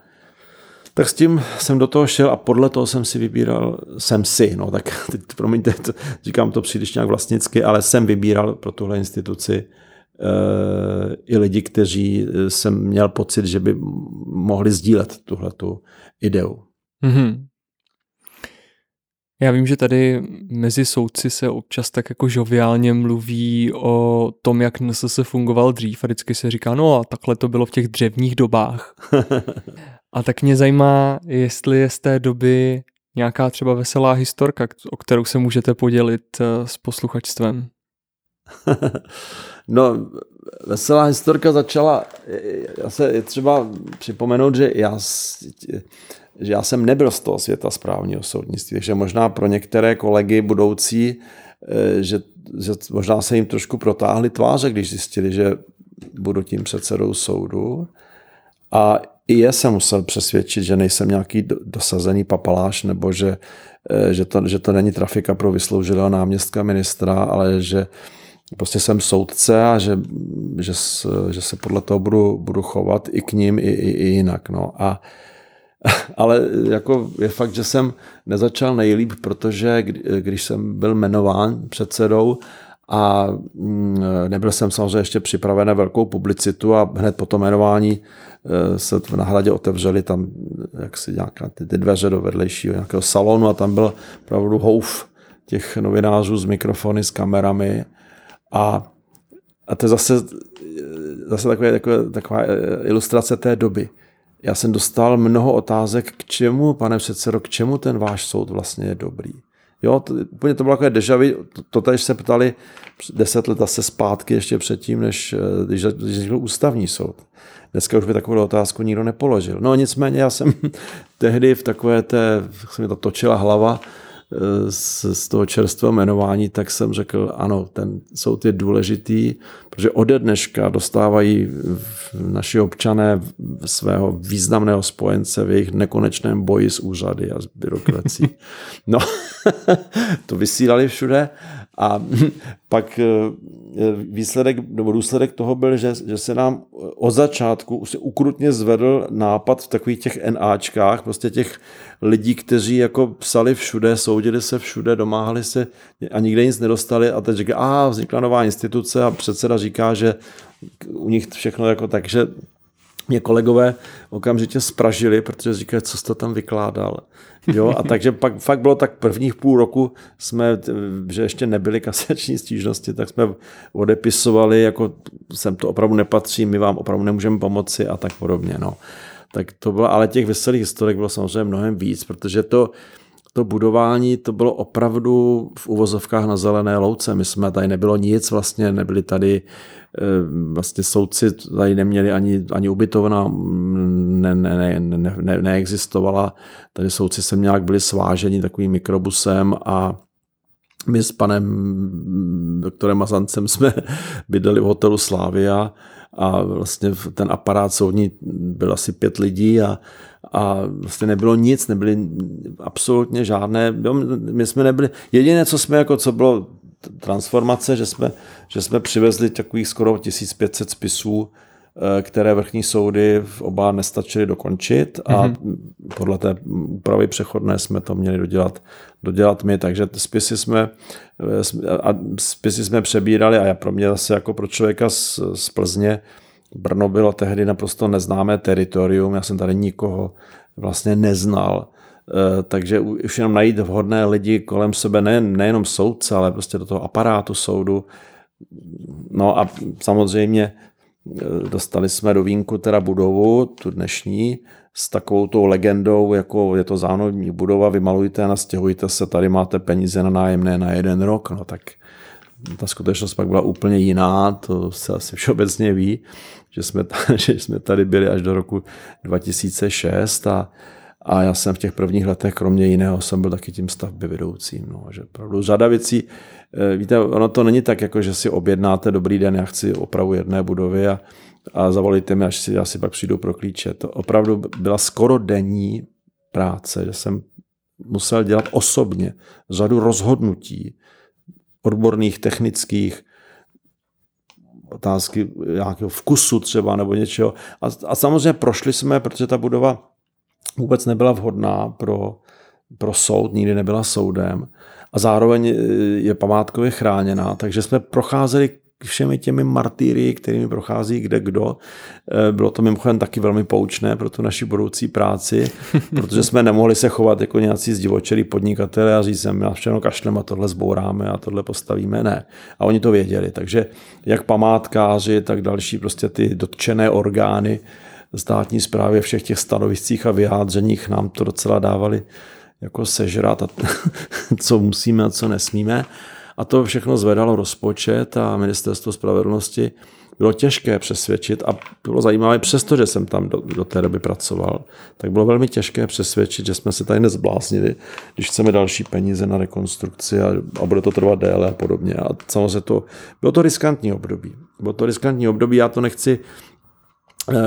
tak s tím jsem do toho šel a podle toho jsem si vybíral, jsem si, no tak teď, promiňte, to, říkám to příliš nějak vlastnicky, ale jsem vybíral pro tuhle instituci e, i lidi, kteří eh, jsem měl pocit, že by mohli sdílet tuhle tu ideu. Mm-hmm. Já vím, že tady mezi soudci se občas tak jako žoviálně mluví o tom, jak NSS fungoval dřív a vždycky se říká, no a takhle to bylo v těch dřevních dobách. A tak mě zajímá, jestli je z té doby nějaká třeba veselá historka, o kterou se můžete podělit eh, s posluchačstvem. no, veselá historka začala, já se je třeba připomenout, že já, že já jsem nebyl z toho světa správního soudnictví, takže možná pro některé kolegy budoucí, eh, že, že možná se jim trošku protáhly tváře, když zjistili, že budu tím předsedou soudu. A i je se musel přesvědčit, že nejsem nějaký dosazený papaláš, nebo že, eh, že, to, že to není trafika pro vysloužilého náměstka ministra, ale že prostě jsem soudce a že, že, že se podle toho budu, budu chovat i k ním, i, i, i jinak. No. A, ale jako je fakt, že jsem nezačal nejlíp, protože když jsem byl jmenován předsedou, a mm, nebyl jsem samozřejmě ještě připraven na velkou publicitu a hned po tom jmenování se na hradě otevřeli tam jaksi nějaká ty, ty dveře do vedlejšího nějakého salonu a tam byl opravdu houf těch novinářů s mikrofony, s kamerami a, a to je zase, zase takové, takové, taková eh, ilustrace té doby. Já jsem dostal mnoho otázek, k čemu, pane předsedo, k čemu ten váš soud vlastně je dobrý. Jo, to, úplně to bylo takové vu. To, to se ptali deset let asi zpátky, ještě předtím, než eh, když, když byl ústavní soud. Dneska už by takovou otázku nikdo nepoložil. No nicméně já jsem tehdy v takové té, jak se mi to točila hlava, z, z toho čerstvého jmenování, tak jsem řekl, ano, ten soud je důležitý, protože ode dneška dostávají naši občané svého významného spojence v jejich nekonečném boji s úřady a s byrokracií. No, to vysílali všude a pak eh, výsledek, nebo důsledek toho byl, že, že se nám od začátku už se ukrutně zvedl nápad v takových těch NAčkách, prostě těch lidí, kteří jako psali všude, soudili se všude, domáhali se a nikde nic nedostali. A teď říká, a vznikla nová instituce. A předseda říká, že u nich všechno jako tak, že mě kolegové okamžitě spražili, protože říkají, co jsi to tam vykládal. Jo, a takže pak fakt bylo tak prvních půl roku jsme, že ještě nebyly kasační stížnosti, tak jsme odepisovali, jako sem to opravdu nepatří, my vám opravdu nemůžeme pomoci a tak podobně. No. Tak to bylo, ale těch veselých historik bylo samozřejmě mnohem víc, protože to, to budování, to bylo opravdu v uvozovkách na zelené louce. My jsme tady nebylo nic, vlastně nebyli tady eh, vlastně soudci tady neměli ani, ani ubytovna, ne, ne, ne, ne, neexistovala. Tady soudci se nějak byli sváženi takovým mikrobusem a my s panem doktorem Mazancem jsme bydleli v hotelu Slávia a vlastně ten aparát soudní byl asi pět lidí a, a vlastně nebylo nic, nebyly absolutně žádné, my jsme nebyli, jediné, co jsme jako, co bylo transformace, že jsme, že jsme přivezli takových skoro 1500 spisů, které vrchní soudy v oba nestačily dokončit a mm-hmm. podle té úpravy přechodné jsme to měli dodělat, dodělat my, takže spisy jsme, eh, a spisy jsme přebírali a já pro mě zase jako pro člověka z, z Plzně Brno bylo tehdy naprosto neznámé teritorium, já jsem tady nikoho vlastně neznal, eh, takže už jenom najít vhodné lidi kolem sebe, nejen, nejenom soudce, ale prostě do toho aparátu soudu. No a samozřejmě eh, dostali jsme do vínku teda budovu, tu dnešní, s takovou tou legendou, jako je to zánovní budova, vymalujte a nastěhujte se, tady máte peníze na nájemné na jeden rok, no tak ta skutečnost pak byla úplně jiná, to se asi všeobecně ví, že jsme, tady, že jsme tady byli až do roku 2006 a, a já jsem v těch prvních letech, kromě jiného, jsem byl taky tím stavby vedoucím. No, že opravdu řada věcí, eh, víte, ono to není tak, jako že si objednáte dobrý den, já chci opravu jedné budovy a, a zavolíte mi, až si, já si pak přijdu pro klíče. To opravdu byla skoro denní práce, že jsem musel dělat osobně řadu rozhodnutí, odborných, technických, otázky nějakého vkusu třeba nebo něčeho. A, a samozřejmě prošli jsme, protože ta budova vůbec nebyla vhodná pro, pro soud, nikdy nebyla soudem a zároveň je památkově chráněná, takže jsme procházeli všemi těmi martýry, kterými prochází kde kdo. Eh, bylo to mimochodem taky velmi poučné pro tu naši budoucí práci, protože jsme nemohli se chovat jako nějací zdivočelí podnikatele a říct, že na všechno kašlem a tohle zbouráme a tohle postavíme. Ne. A oni to věděli. Takže jak památkáři, tak další prostě ty dotčené orgány státní zprávy všech těch stanoviscích a vyjádřeních nám to docela dávali jako sežrat, a co musíme a co nesmíme. A to všechno zvedalo rozpočet a ministerstvo spravedlnosti bylo těžké přesvědčit a bylo zajímavé, přestože jsem tam do, do té doby pracoval, tak bylo velmi těžké přesvědčit, že jsme se tady nezbláznili, když chceme další peníze na rekonstrukci a, a bude to trvat déle a podobně. A samozřejmě to, bylo to riskantní období. Bylo to riskantní období, já to nechci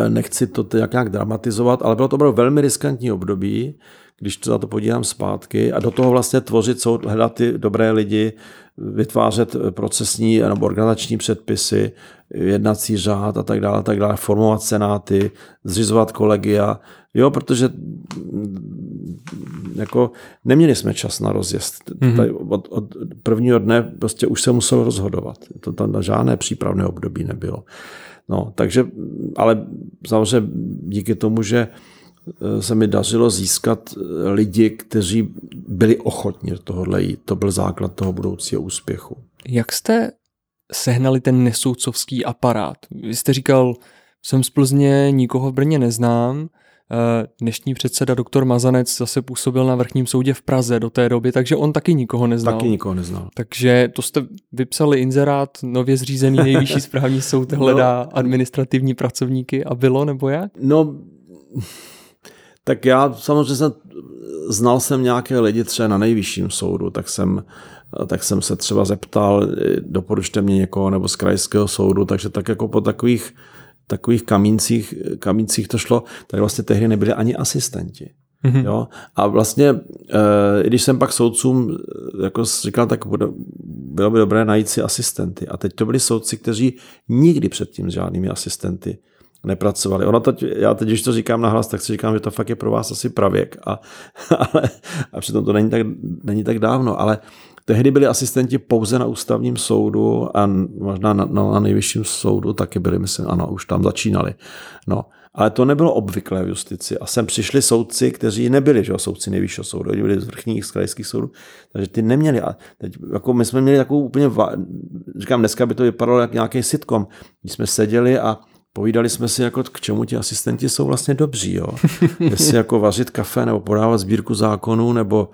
nechci to jak nějak dramatizovat, ale bylo to opravdu velmi riskantní období, když to za to podívám zpátky a do toho vlastně tvořit, hledat ty dobré lidi, vytvářet procesní nebo organizační předpisy, jednací řád a tak dále, tak dále, formovat senáty, zřizovat kolegia, jo, protože jako neměli jsme čas na rozjezd. Mm-hmm. Od, od prvního dne prostě už se muselo rozhodovat. To tam žádné přípravné období nebylo. No, takže, ale samozřejmě díky tomu, že Eh, se mi dařilo získat eh, lidi, kteří byli ochotni do tohohle jít. To byl základ toho budoucího úspěchu. Jak jste sehnali ten nesoudcovský aparát? Vy jste říkal, jsem z Plzně, nikoho v Brně neznám. Eh, dnešní předseda doktor Mazanec zase působil na vrchním soudě v Praze do té doby, takže on taky nikoho neznal. Taky nikoho neznal. Takže to jste vypsali inzerát, nově zřízený nejvyšší správní soud hledá no, administrativní pracovníky a bylo nebo jak? No, tak já samozřejmě jsem, znal jsem nějaké lidi třeba na nejvyšším soudu, tak jsem, tak jsem se třeba zeptal, doporučte mě někoho nebo z krajského soudu, takže tak jako po takových, takových kamíncích, kamíncích to šlo, tak vlastně tehdy nebyli ani asistenti. Mm-hmm. Jo? A vlastně, eh, když jsem pak soudcům jako říkal, tak bylo by dobré najít si asistenty. A teď to byli soudci, kteří nikdy předtím s žádnými asistenty nepracovali. Ono teď, já teď, když to říkám nahlas, tak si říkám, že to fakt je pro vás asi pravěk. A, ale, a přitom to není tak, není tak dávno. Ale tehdy byli asistenti pouze na ústavním soudu a možná na, no, na nejvyšším soudu taky byli, myslím, ano, už tam začínali. No. Ale to nebylo obvyklé v justici. A sem přišli soudci, kteří nebyli že, soudci nejvyššího soudu, oni byli z vrchních z krajských soudů, takže ty neměli. A teď, jako my jsme měli takovou úplně, říkám, dneska by to vypadalo jak nějaký sitcom. Když jsme seděli a povídali jsme si, jako k čemu ti asistenti jsou vlastně dobří. Jo? Jestli jako vařit kafe nebo podávat sbírku zákonů nebo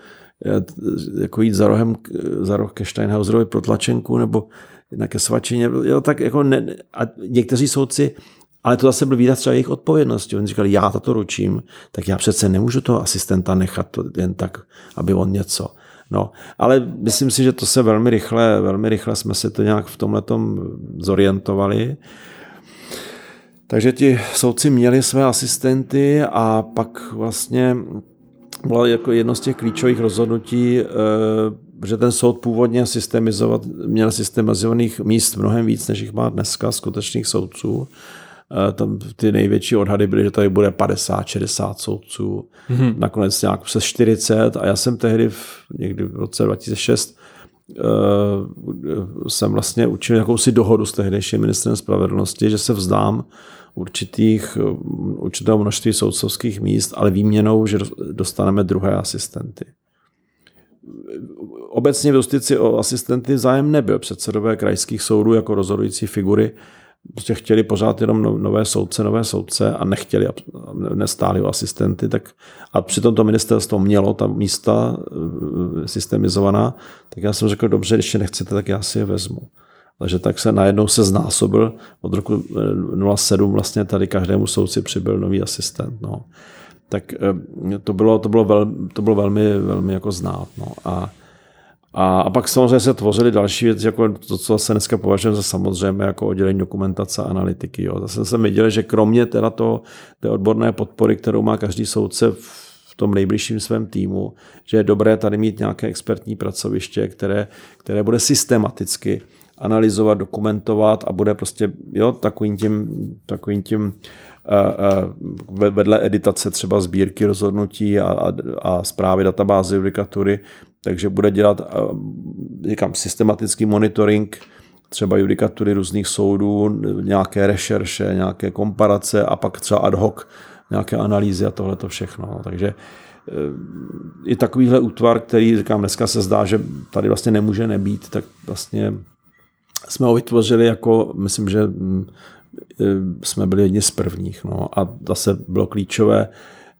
jako jít za, rohem, za roh ke Steinhauserovi pro tlačenku nebo na ke svačině. Jo, tak jako ne, a někteří soudci ale to zase byl výraz třeba jejich odpovědnosti. Oni říkali, já to ručím, tak já přece nemůžu toho asistenta nechat to jen tak, aby on něco. No, ale myslím si, že to se velmi rychle, velmi rychle jsme se to nějak v tomhle zorientovali. Takže ti soudci měli své asistenty a pak vlastně bylo jako jedno z těch klíčových rozhodnutí, eh, že ten soud původně systemizovat, měl systemizovaných míst mnohem víc, než jich má dneska skutečných soudců. Eh, tam ty největší odhady byly, že tady bude 50-60 soudců, mm-hmm. nakonec nějak přes 40 a já jsem tehdy v, někdy v roce 2006 jsem vlastně učil jakousi dohodu s tehdejším ministrem spravedlnosti, že se vzdám určitých, určitého množství soudcovských míst, ale výměnou, že dostaneme druhé asistenty. Obecně v justici o asistenty zájem nebyl. Předsedové krajských soudů jako rozhodující figury prostě chtěli pořád jenom no, nové soudce, nové soudce a nechtěli, nestáli o asistenty, tak a přitom to ministerstvo mělo ta místa eh, systemizovaná, tak já jsem řekl, dobře, když nechcete, tak já si je vezmu. Takže tak se najednou se znásobil, od roku 07 eh, vlastně tady každému soudci přibyl nový asistent. No. Tak eh, to bylo, to bylo, vel, to bylo velmi, velmi jako znát. No. A a, a pak samozřejmě se tvořily další věci, jako to, co se dneska považujeme za samozřejmé, jako oddělení dokumentace a analytiky. Jo. Zase jsem viděl, že kromě teda to, té odborné podpory, kterou má každý soudce v tom nejbližším svém týmu, že je dobré tady mít nějaké expertní pracoviště, které, které bude systematicky analyzovat, dokumentovat a bude prostě jo, takovým tím, takovým tím vedle editace třeba sbírky rozhodnutí a, a, a zprávy databázy judikatury, takže bude dělat, říkám, systematický monitoring třeba judikatury různých soudů, nějaké rešerše, nějaké komparace a pak třeba ad hoc nějaké analýzy a tohle to všechno. Takže e, i takovýhle útvar, který, říkám, dneska se zdá, že tady vlastně nemůže nebýt, tak vlastně jsme ho vytvořili jako, myslím, že mm, e, jsme byli jedni z prvních. No. A zase bylo klíčové,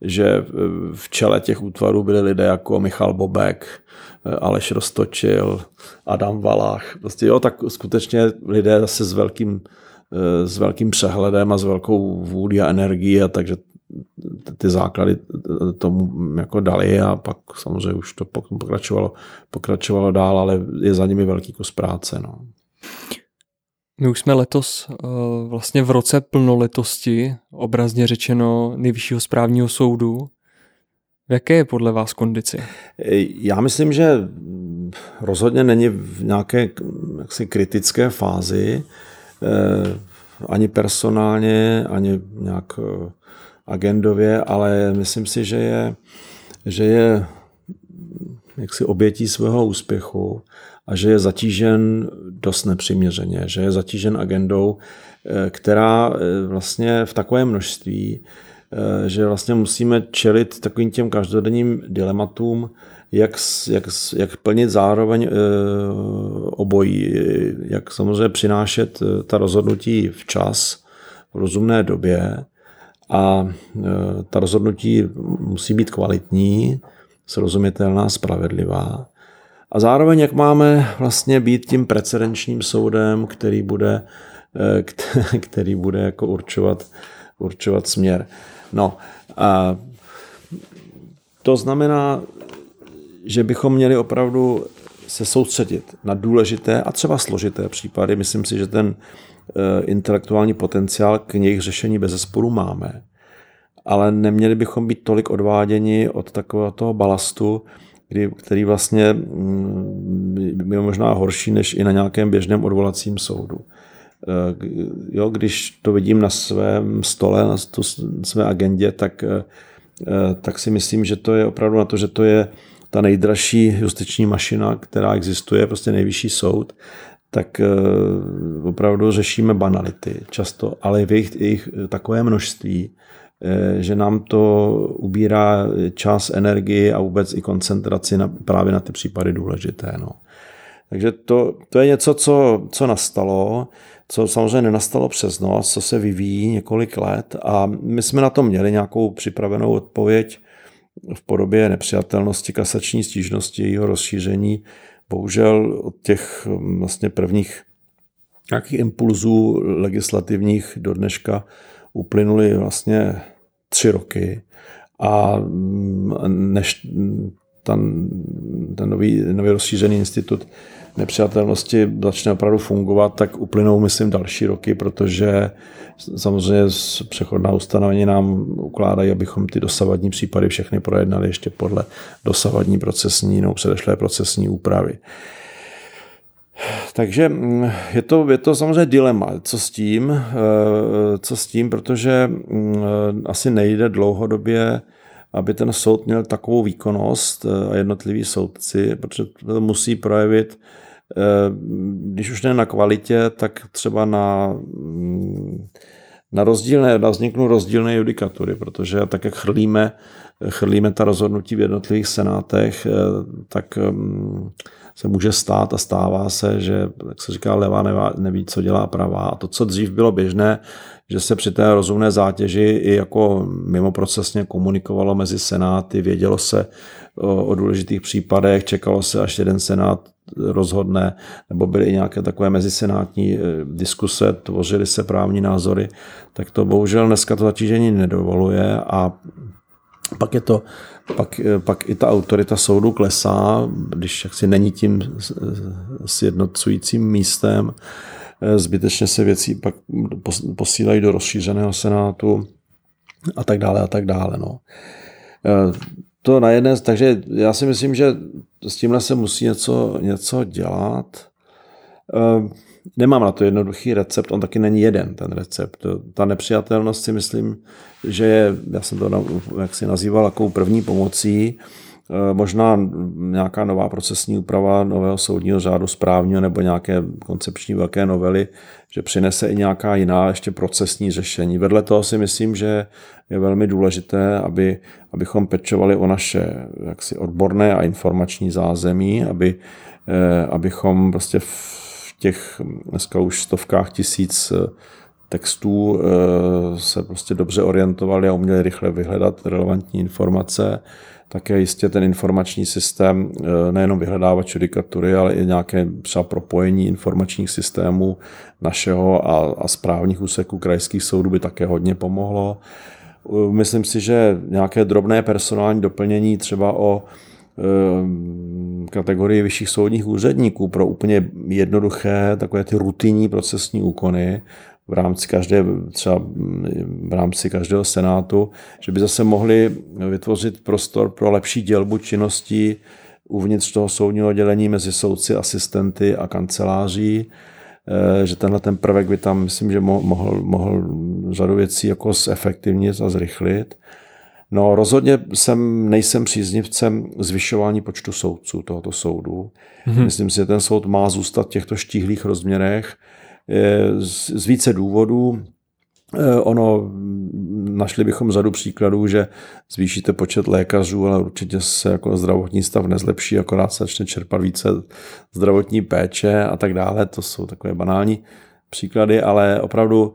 že v čele těch útvarů byli lidé jako Michal Bobek, Aleš Rostočil, Adam Valach. Prostě jo, tak skutečně lidé zase s velkým, s velkým přehledem a s velkou vůdí a energií a takže ty základy tomu jako dali a pak samozřejmě už to pokračovalo, pokračovalo dál, ale je za nimi velký kus práce. No. My už jsme letos eh, vlastně v roce plnoletosti, obrazně řečeno nejvyššího správního soudu. V jaké je podle vás kondici? Já myslím, že rozhodně není v nějaké jaksi kritické fázi, eh, ani personálně, ani nějak eh, agendově, ale myslím si, že je, že je jaksi obětí svého úspěchu a že je zatížen dost nepřiměřeně, že je zatížen agendou, eh, která eh, vlastně v takovém množství, eh, že vlastně musíme čelit takovým těm každodenním dilematům, jak, jak, jak plnit zároveň obojí, jak samozřejmě přinášet ta rozhodnutí včas, v rozumné době a ta rozhodnutí musí být kvalitní, srozumitelná, spravedlivá a zároveň, jak máme vlastně být tím precedenčním soudem, který bude, eh, který bude jako určovat, určovat směr. No, a to znamená, že bychom měli opravdu se soustředit na důležité a třeba složité případy. Myslím si, že ten eh, intelektuální potenciál k jejich řešení bez zesporu máme. Ale neměli bychom být tolik odváděni od takového toho balastu, kdy, který vlastně mm, je možná horší než i na nějakém běžném odvolacím soudu. Eh, jo, když to vidím na svém stole, na tu své agendě, tak, eh, tak si myslím, že to je opravdu na to, že to je ta nejdražší justiční mašina, která existuje, prostě nejvyšší soud, tak eh, opravdu řešíme banality často, ale v jejich, jejich takové množství, že nám to ubírá čas, energii a vůbec i koncentraci na, právě na ty případy důležité. No. Takže to, to je něco, co, co nastalo, co samozřejmě nenastalo přes noc, co se vyvíjí několik let a my jsme na to měli nějakou připravenou odpověď v podobě nepřijatelnosti kasační stížnosti, jejího rozšíření. Bohužel od těch mm, vlastně prvních nějakých impulzů legislativních do dneška uplynuly vlastně tři roky a mm, než ten, ten nový, nový rozšířený institut nepřijatelnosti začne opravdu fungovat, tak uplynou, myslím, další roky, protože samozřejmě přechodná ustanovení nám ukládají, abychom ty dosavadní případy všechny projednali ještě podle dosavadní procesní nebo předešlé procesní úpravy. Takže mm, je to, je to samozřejmě dilema, co s tím, eh, co s tím, protože mm, asi nejde dlouhodobě aby ten soud měl takovou výkonnost a jednotlivý soudci, protože to musí projevit, když už ne na kvalitě, tak třeba na, mm, na rozdílné, na vzniknou rozdílné judikatury, protože tak, jak chrlíme, chrlíme ta rozhodnutí v jednotlivých senátech, tak se může stát a stává se, že, jak se říká, levá neví, co dělá pravá. A to, co dřív bylo běžné, že se při té rozumné zátěži i jako mimoprocesně komunikovalo mezi senáty, vědělo se o, o důležitých případech, čekalo se, až jeden senát rozhodne, nebo byly i nějaké takové mezisenátní e, diskuse, tvořily se právní názory, tak to bohužel dneska to zatížení nedovoluje a pak je to, pak, pak i ta autorita soudu klesá, když jaksi není tím sjednocujícím místem. Zbytečně se věci pak posílají do rozšířeného senátu a tak dále a tak dále. No. To na jedné, takže já si myslím, že s tímhle se musí něco, něco dělat. Nemám na to jednoduchý recept, on taky není jeden, ten recept. Ta nepřijatelnost si myslím, že je, já jsem to jak si nazýval, jako první pomocí, e, možná nějaká nová procesní úprava nového soudního řádu správního nebo nějaké koncepční velké novely, že přinese i nějaká jiná ještě procesní řešení. Vedle toho si myslím, že je velmi důležité, aby, abychom pečovali o naše jaksi odborné a informační zázemí, aby, e, abychom prostě v těch dneska už stovkách tisíc eh, textů eh, se prostě dobře orientovali a uměli rychle vyhledat relevantní informace. Také jistě ten informační systém, eh, nejenom vyhledávač judikatury, ale i nějaké třeba propojení informačních systémů našeho a, a správních úseků krajských soudů by také hodně pomohlo. Myslím si, že nějaké drobné personální doplnění třeba o kategorii vyšších soudních úředníků pro úplně jednoduché takové ty rutinní procesní úkony v rámci každé, třeba v rámci každého senátu, že by zase mohli vytvořit prostor pro lepší dělbu činností uvnitř toho soudního oddělení mezi soudci, asistenty a kanceláří, eh, že tenhle ten prvek by tam, myslím, že mohl, mohl řadu věcí jako zefektivnit a zrychlit. No rozhodně jsem, nejsem příznivcem zvyšování počtu soudců tohoto soudu. Mm-hmm. Myslím si, že ten soud má zůstat v těchto štíhlých rozměrech z, z více důvodů. E, ono, našli bychom řadu příkladů, že zvýšíte počet lékařů, ale určitě se jako zdravotní stav nezlepší, akorát se začne čerpat více zdravotní péče a tak dále. To jsou takové banální příklady, ale opravdu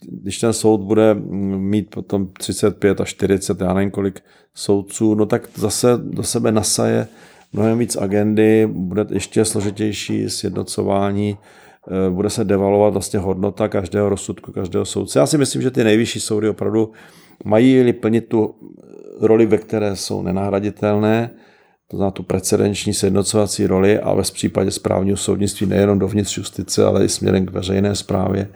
když ten soud bude mít potom 35 až 40, já nevím kolik soudců, no tak zase do sebe nasaje mnohem víc agendy, bude ještě složitější sjednocování, eh, bude se devalovat vlastně hodnota každého rozsudku, každého soudce. Já si myslím, že ty nejvyšší soudy opravdu mají plnit tu roli, ve které jsou nenahraditelné, to znamená tu precedenční sjednocovací roli a ve případě správního soudnictví nejenom dovnitř justice, ale i směrem k veřejné správě,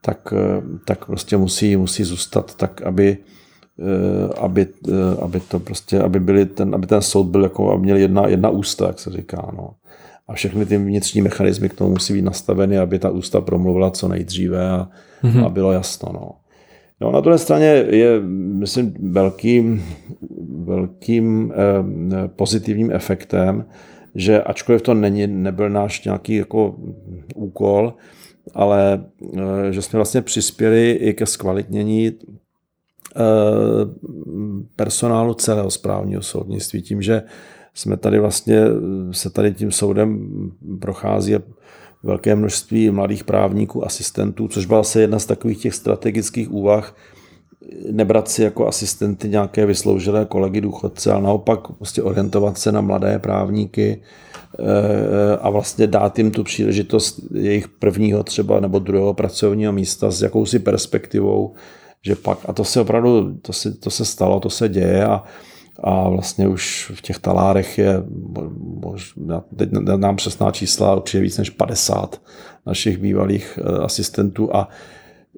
tak, eh, tak prostě musí, musí zůstat tak, aby, eh, aby, eh, aby to prostě, aby, byli ten, aby ten soud byl jako, aby měl jedna, jedna ústa, jak se říká. No. A všechny ty vnitřní mechanismy k tomu musí být nastaveny, aby ta ústa promluvila co nejdříve a, mm-hmm. a bylo jasno. No. No, na druhé straně je, myslím, velkým, velkým eh, pozitivním efektem, že ačkoliv to není, nebyl náš nějaký jako úkol, ale eh, že jsme vlastně přispěli i ke zkvalitnění eh, personálu celého správního soudnictví tím, že jsme tady vlastně se tady tím soudem prochází velké množství mladých právníků, asistentů, což byla se jedna z takových těch strategických úvah, nebrat si jako asistenty nějaké vysloužilé kolegy důchodce, ale naopak prostě orientovat se na mladé právníky eh, a vlastně dát jim tu příležitost jejich prvního třeba nebo druhého pracovního místa s jakousi perspektivou, že pak, a to se opravdu, to se, to se stalo, to se děje a a vlastně už v těch talárech je, možná, teď nám přesná čísla, určitě víc než 50 našich bývalých eh, asistentů a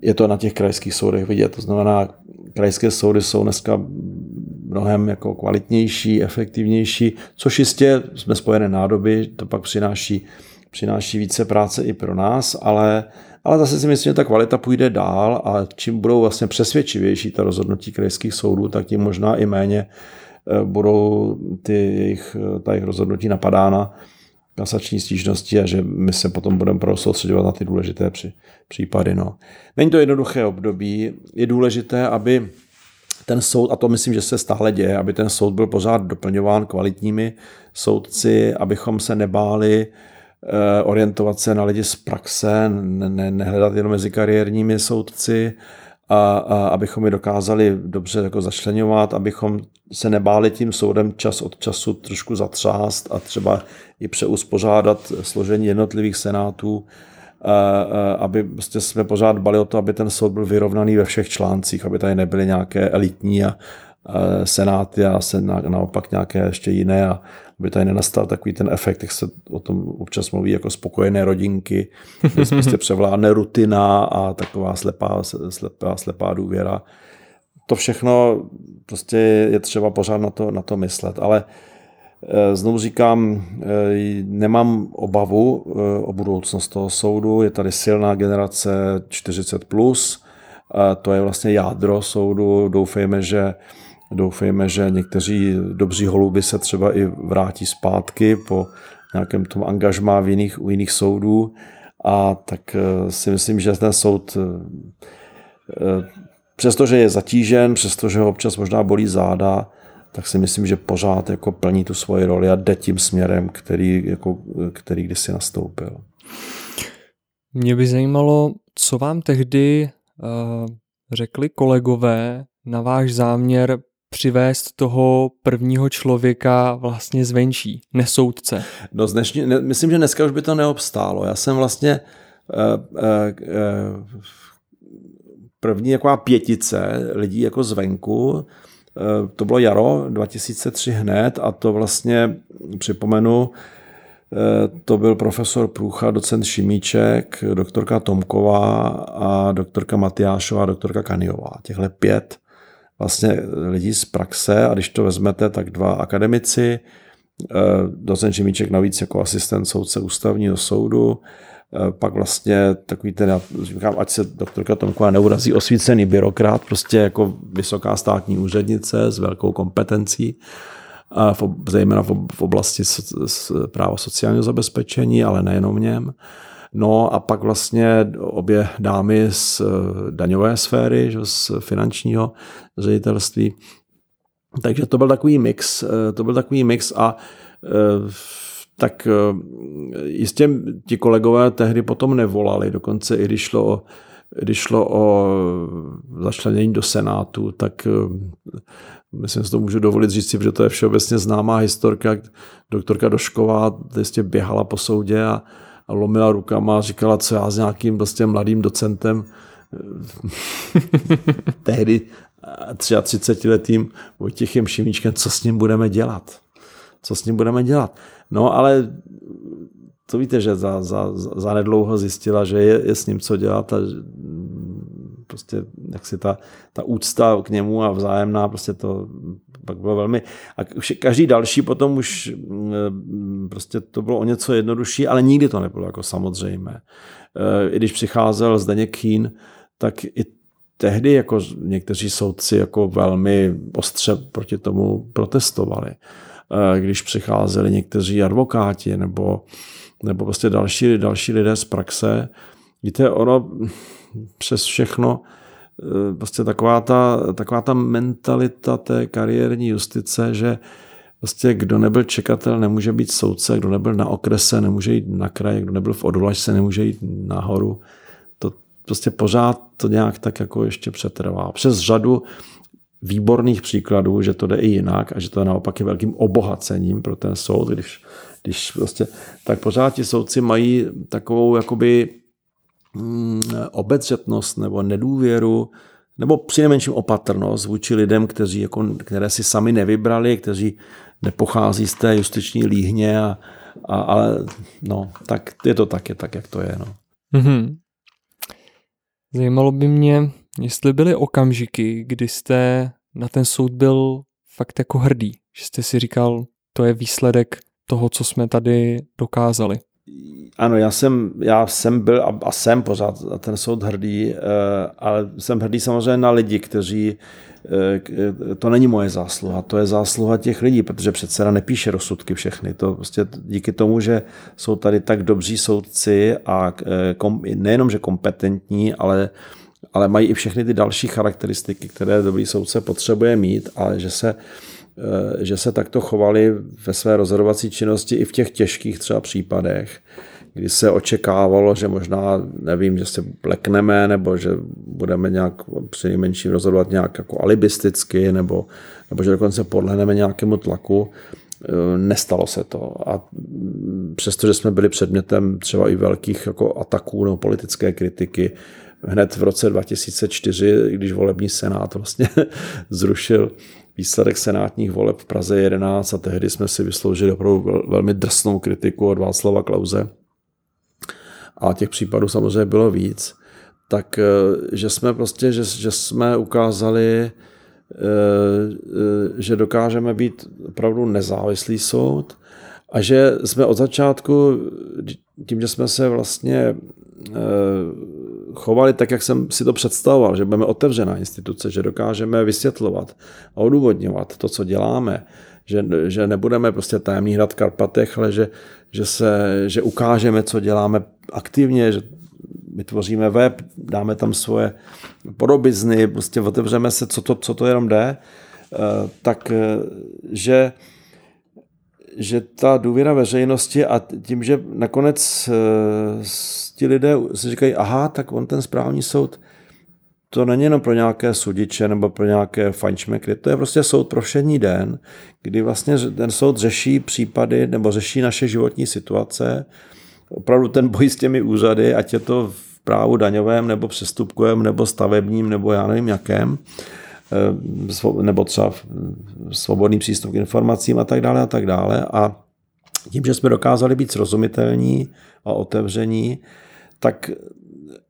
je to na těch krajských soudech vidět. To znamená, krajské soudy jsou dneska mnohem jako kvalitnější, efektivnější, což jistě jsme spojené nádoby, to pak přináší přináší více práce i pro nás, ale, ale zase si myslím, že ta kvalita půjde dál a čím budou vlastně přesvědčivější ta rozhodnutí krajských soudů, tak tím možná i méně budou ty jejich, ta jejich rozhodnutí napadána kasační stížnosti a že my se potom budeme soustředovat na ty důležité při, případy. No. Není to jednoduché období. Je důležité, aby ten soud, a to myslím, že se stále děje, aby ten soud byl pořád doplňován kvalitními soudci, abychom se nebáli eh, orientovat se na lidi z praxe, ne, nehledat jenom mezi kariérními soudci, a, a abychom je dokázali dobře jako začlenovat, abychom se nebáli tím soudem čas od času trošku zatřást a třeba i přeuspořádat složení jednotlivých senátů, aby prostě jsme pořád bali o to, aby ten soud byl vyrovnaný ve všech článcích, aby tady nebyly nějaké elitní a senáty a se naopak nějaké ještě jiné a aby tady nenastal takový ten efekt, jak se o tom občas mluví, jako spokojené rodinky, kde prostě převládne rutina a taková slepá, slepá, slepá důvěra. To všechno prostě je třeba pořád na to, na to myslet, ale eh, Znovu říkám, eh, nemám obavu eh, o budoucnost toho soudu. Je tady silná generace 40+, plus, to je vlastně jádro soudu. Doufejme, že Doufejme, že někteří dobří holuby se třeba i vrátí zpátky po nějakém tom angažmá v jiných, u jiných soudů. A tak eh, si myslím, že ten soud, eh, eh, přestože je zatížen, přestože ho občas možná bolí záda, tak si myslím, že pořád jako plní tu svoji roli a jde tím směrem, který, jako, který kdysi nastoupil. Mě by zajímalo, co vám tehdy uh, řekli kolegové na váš záměr přivést toho prvního člověka vlastně zvenčí, nesoudce? No z dnešní, ne, myslím, že dneska už by to neobstálo. Já jsem vlastně uh, uh, uh, první taková pětice lidí jako zvenku, to bylo jaro 2003 hned a to vlastně připomenu, to byl profesor Průcha, docent Šimíček, doktorka Tomková a doktorka Matyášová, doktorka Kaniová. Těchto pět vlastně lidí z praxe a když to vezmete, tak dva akademici, eh, docent Žimíček navíc jako asistent soudce ústavního soudu, eh, pak vlastně takový ten, říkám, ať se doktorka Tomková neurazí, osvícený byrokrat, prostě jako vysoká státní úřednice s velkou kompetencí, v, zejména v oblasti práva sociálního zabezpečení, ale nejenom v něm. No a pak vlastně obě dámy z eh, daňové sféry, že, z finančního ředitelství. Takže to byl takový mix, eh, to byl takový mix a eh, tak jistě ti kolegové tehdy potom nevolali, dokonce i když šlo o, když šlo o začlenění do Senátu, tak myslím, že to můžu dovolit říct si, protože to je všeobecně známá historka. Doktorka Došková jistě běhala po soudě a lomila rukama a říkala, co já s nějakým prostě mladým docentem tehdy 33 letým Vojtěchem Šimíčkem, co s ním budeme dělat. Co s ním budeme dělat. No ale to víte, že za, za, za nedlouho zjistila, že je, je s ním co dělat a prostě jak si ta, ta úcta k němu a vzájemná, prostě to pak bylo velmi, a každý další potom už mm, prostě to bylo o něco jednodušší, ale nikdy to nebylo jako samozřejmé. E, I když přicházel Zdeněk Kín, tak i tehdy jako někteří soudci jako velmi ostře proti tomu protestovali. E, když přicházeli někteří advokáti nebo, nebo prostě další, další lidé z praxe, víte, ono přes všechno Eh, prostě taková ta, taková ta mentalita té kariérní justice, že prostě kdo nebyl čekatel, nemůže být soudce, kdo nebyl na okrese, nemůže jít na kraj, kdo nebyl v odvolažce, nemůže jít nahoru. To prostě pořád to nějak tak jako ještě přetrvá. Přes řadu výborných příkladů, že to jde i jinak a že to naopak je velkým obohacením pro ten soud, když, když prostě, tak pořád ti soudci mají takovou jakoby obezřetnost nebo nedůvěru, nebo přinejmenším opatrnost vůči lidem, kteří jako, které si sami nevybrali, kteří nepochází z té justiční líhně, a, a, ale no, tak je to tak, je tak, jak to je. No. Mm-hmm. Zajímalo by mě, jestli byly okamžiky, kdy jste na ten soud byl fakt jako hrdý, že jste si říkal, to je výsledek toho, co jsme tady dokázali. Ano, já jsem, já jsem byl a, a jsem pořád na ten soud hrdý, ale jsem hrdý samozřejmě na lidi, kteří to není moje zásluha, to je zásluha těch lidí, protože přece nepíše rozsudky všechny. To prostě díky tomu, že jsou tady tak dobří soudci a kom, nejenom, že kompetentní, ale ale mají i všechny ty další charakteristiky, které dobrý soudce potřebuje mít a že se, eh, že se takto chovali ve své rozhodovací činnosti i v těch těžkých třeba případech, kdy se očekávalo, že možná, nevím, že se plekneme, nebo že budeme nějak při nejmenším rozhodovat nějak jako alibisticky, nebo, nebo že dokonce podlehneme nějakému tlaku. Eh, nestalo se to. A přestože jsme byli předmětem třeba i velkých jako ataků nebo politické kritiky, hned v roce 2004, když volební senát vlastně zrušil výsledek senátních voleb v Praze 11 a tehdy jsme si vysloužili opravdu velmi drsnou kritiku od Václava Klauze. A těch případů samozřejmě bylo víc. Tak, eh, že jsme prostě, že, že jsme ukázali, eh, eh, že dokážeme být opravdu nezávislý soud a že jsme od začátku, tím, že jsme se vlastně chovali tak, jak jsem si to představoval, že budeme otevřená instituce, že dokážeme vysvětlovat a odůvodňovat to, co děláme, že, že nebudeme prostě tajemný hrad v Karpatech, ale že, že, se, že ukážeme, co děláme aktivně, že vytvoříme web, dáme tam svoje podobizny, prostě otevřeme se, co to, co to jenom jde, eh, tak eh, že že ta důvěra veřejnosti a tím, že nakonec eh, ti lidé si říkají, aha, tak on ten správní soud, to není jenom pro nějaké sudiče nebo pro nějaké fajnšmekry, to je prostě soud pro všední den, kdy vlastně ten soud řeší případy nebo řeší naše životní situace, opravdu ten boj s těmi úřady, ať je to v právu daňovém nebo přestupkovém nebo stavebním nebo já nevím jakém, nebo třeba svobodný přístup k informacím a tak dále a tak dále. A tím, že jsme dokázali být srozumitelní a otevření, tak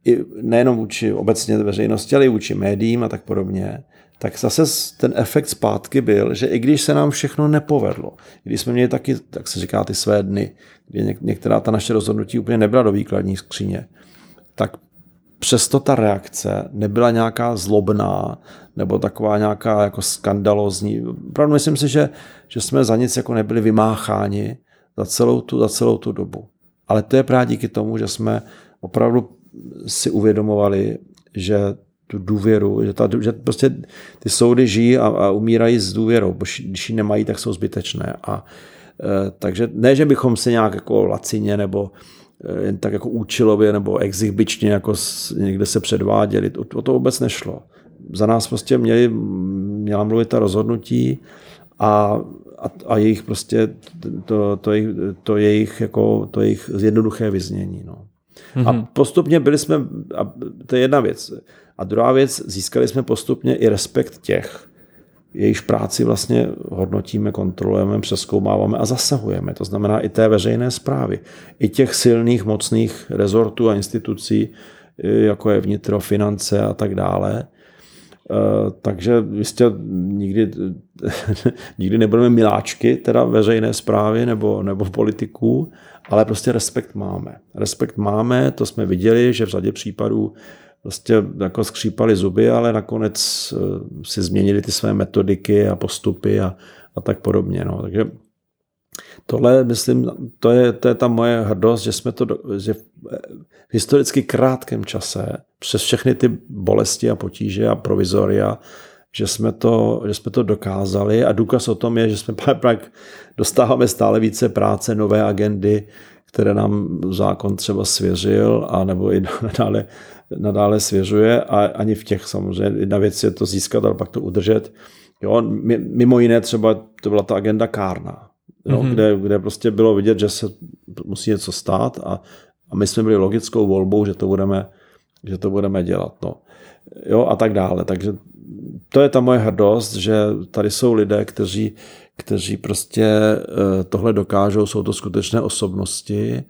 i nejenom vůči obecně veřejnosti, ale i vůči médiím a tak podobně, tak zase ten efekt zpátky byl, že i když se nám všechno nepovedlo, když jsme měli taky, tak se říká, ty své dny, kdy některá ta naše rozhodnutí úplně nebyla do výkladní skříně, tak přesto ta reakce nebyla nějaká zlobná nebo taková nějaká jako skandalozní. Opravdu myslím si, že, že jsme za nic jako nebyli vymácháni za celou tu, za celou tu dobu. Ale to je právě díky tomu, že jsme opravdu si uvědomovali, že tu důvěru, že, ta, že prostě ty soudy žijí a, a umírají s důvěrou, když ji nemají, tak jsou zbytečné. A, e, takže ne, že bychom se nějak jako lacině nebo e, jen tak jako účilově nebo exhibičně jako někde se předváděli, o, o to vůbec nešlo. Za nás prostě měli, měla mluvit ta rozhodnutí a, a, a jejich prostě to, to, jejich, to, jejich, jako, to jejich jednoduché vyznění. No. Mm-hmm. A mhm. postupně byli jsme, a to je jedna věc. A druhá věc, získali jsme postupně i respekt těch, jejichž práci vlastně hodnotíme, kontrolujeme, přeskoumáváme a zasahujeme. To znamená i té veřejné zprávy, i těch silných, mocných rezortů a institucí, jako je vnitro, finance a tak dále. Eh, takže jistě nikdy, nikdy nebudeme miláčky teda veřejné zprávy nebo, nebo politiků, ale prostě respekt máme. Respekt máme, to jsme viděli, že v řadě případů prostě jako skřípali zuby, ale nakonec eh, si změnili ty své metodiky a postupy a, a tak podobně. No. Takže tohle, myslím, to je, to je ta moje hrdost, že jsme to, že v historicky krátkém čase přes všechny ty bolesti a potíže a provizoria, že jsme to, že jsme to dokázali a důkaz o tom je, že jsme pak dostáváme stále více práce, nové agendy, které nám zákon třeba svěřil a nebo i nadále, nadále svěřuje a ani v těch samozřejmě jedna věc je to získat, ale pak to udržet. Jo, mimo jiné třeba to byla ta agenda Kárna, jo, mm-hmm. kde, kde prostě bylo vidět, že se musí něco stát a, a my jsme byli logickou volbou, že to budeme, že to budeme dělat. No. Jo, a tak dále. Takže to je ta moje hrdost, že tady jsou lidé, kteří, kteří prostě eh, tohle dokážou, jsou to skutečné osobnosti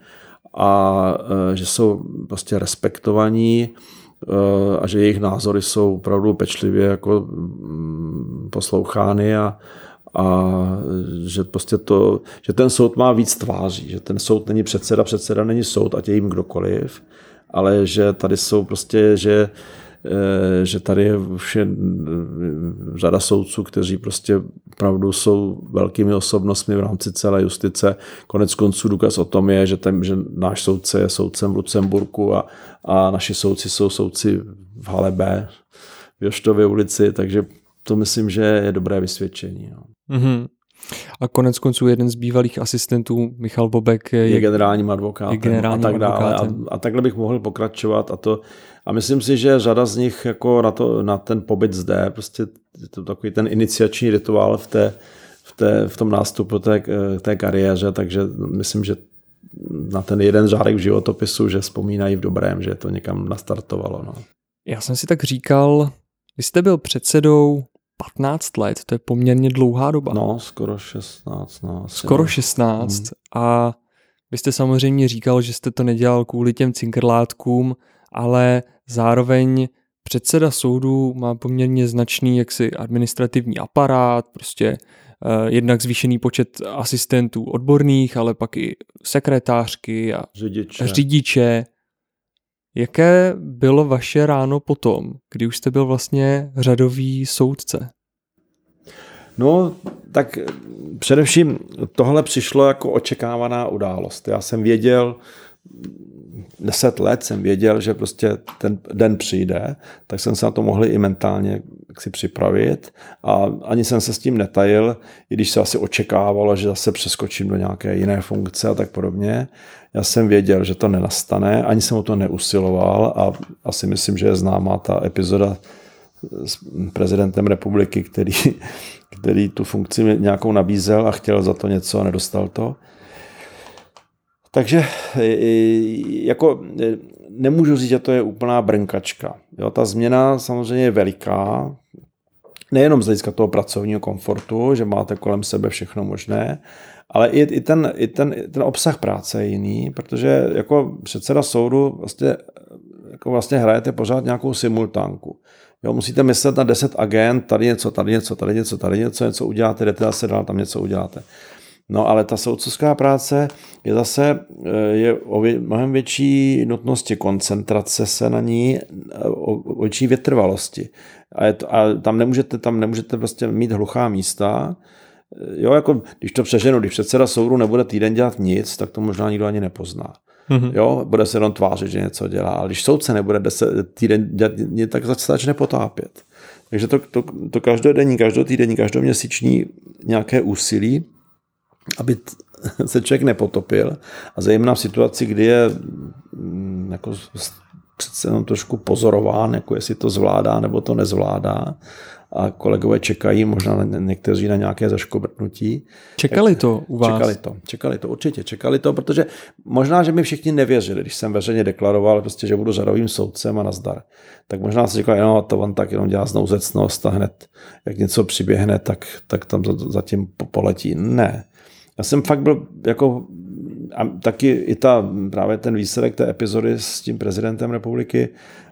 a eh, že jsou prostě respektovaní eh, a že jejich názory jsou opravdu pečlivě jako mm, poslouchány a, a že prostě to, že ten soud má víc tváří, že ten soud není předseda, předseda není soud, ať je jim kdokoliv, ale že tady jsou prostě, že Eh, že tady je je řada soudců, kteří prostě opravdu jsou velkými osobnostmi v rámci celé justice. Konec konců důkaz o tom je, že, ten, že náš soudce je soudcem v Lucemburku a, a naši soudci jsou soudci v Hale B, v Joštově ulici, takže to myslím, že je dobré vysvědčení. No. Mm-hmm. A konec konců jeden z bývalých asistentů, Michal Bobek, je, je generálním advokátem je generálním a tak dále. A, a takhle bych mohl pokračovat a to a myslím si, že řada z nich jako na, to, na ten pobyt zde, prostě je to takový ten iniciační rituál v, té, v, té, v tom nástupu té, té kariéře, takže myslím, že na ten jeden řádek v životopisu, že vzpomínají v dobrém, že to někam nastartovalo. No. Já jsem si tak říkal, vy jste byl předsedou 15 let, to je poměrně dlouhá doba. No, skoro 16. No, skoro 16 hmm. a vy jste samozřejmě říkal, že jste to nedělal kvůli těm cinkrlátkům, ale zároveň předseda soudu má poměrně značný jaksi administrativní aparát, prostě uh, jednak zvýšený počet asistentů odborných, ale pak i sekretářky a řidiče. řidiče. Jaké bylo vaše ráno potom, kdy už jste byl vlastně řadový soudce? No, tak především tohle přišlo jako očekávaná událost. Já jsem věděl, deset let jsem věděl, že prostě ten den přijde, tak jsem se na to mohl i mentálně si připravit a ani jsem se s tím netajil, i když se asi očekávalo, že zase přeskočím do nějaké jiné funkce a tak podobně. Já jsem věděl, že to nenastane, ani jsem o to neusiloval a asi myslím, že je známá ta epizoda s prezidentem republiky, který, který tu funkci nějakou nabízel a chtěl za to něco a nedostal to. Takže e, e, jako e, nemůžu říct, že to je úplná brnkačka. Jo, ta změna samozřejmě je veliká, nejenom z hlediska toho pracovního komfortu, že máte kolem sebe všechno možné, ale i, i, ten, i ten, ten obsah práce je jiný, protože jako předseda soudu vlastně, jako vlastně hrajete pořád nějakou simultánku. Jo, musíte myslet na 10 agent, tady něco, tady něco, tady něco, tady něco, něco uděláte, jdete zase dál, tam něco uděláte. No ale ta soudcovská práce je zase eh, je o mnohem větší nutnosti koncentrace se na ní, eh, o větší vytrvalosti. A, je to, a tam nemůžete, tam nemůžete prostě mít hluchá místa. Jo, jako když to přeženu, když předseda soudu nebude týden dělat nic, tak to možná nikdo ani nepozná. Mm-hmm. Jo, bude se jenom tvářit, že něco dělá. Ale když soudce nebude deset, týden dělat nic, tak začne potápět. Takže to, to, to každodenní, každotýdenní, každoměsíční nějaké úsilí aby se člověk nepotopil a zejména v situaci, kdy je mm, jako přece jenom trošku pozorován, jako jestli to zvládá nebo to nezvládá a kolegové čekají možná někteří na nějaké zaškobrtnutí. Čekali to u vás? Čekali to, čekali to, určitě čekali to, protože možná, že mi všichni nevěřili, když jsem veřejně deklaroval, prostě, že budu řadovým soudcem a nazdar. Tak možná si říkali, no to on tak jenom dělá znouzecnost a hned, jak něco přiběhne, tak, tak tam zatím poletí. Ne, já jsem fakt byl jako a taky i ta, právě ten výsledek té epizody s tím prezidentem republiky,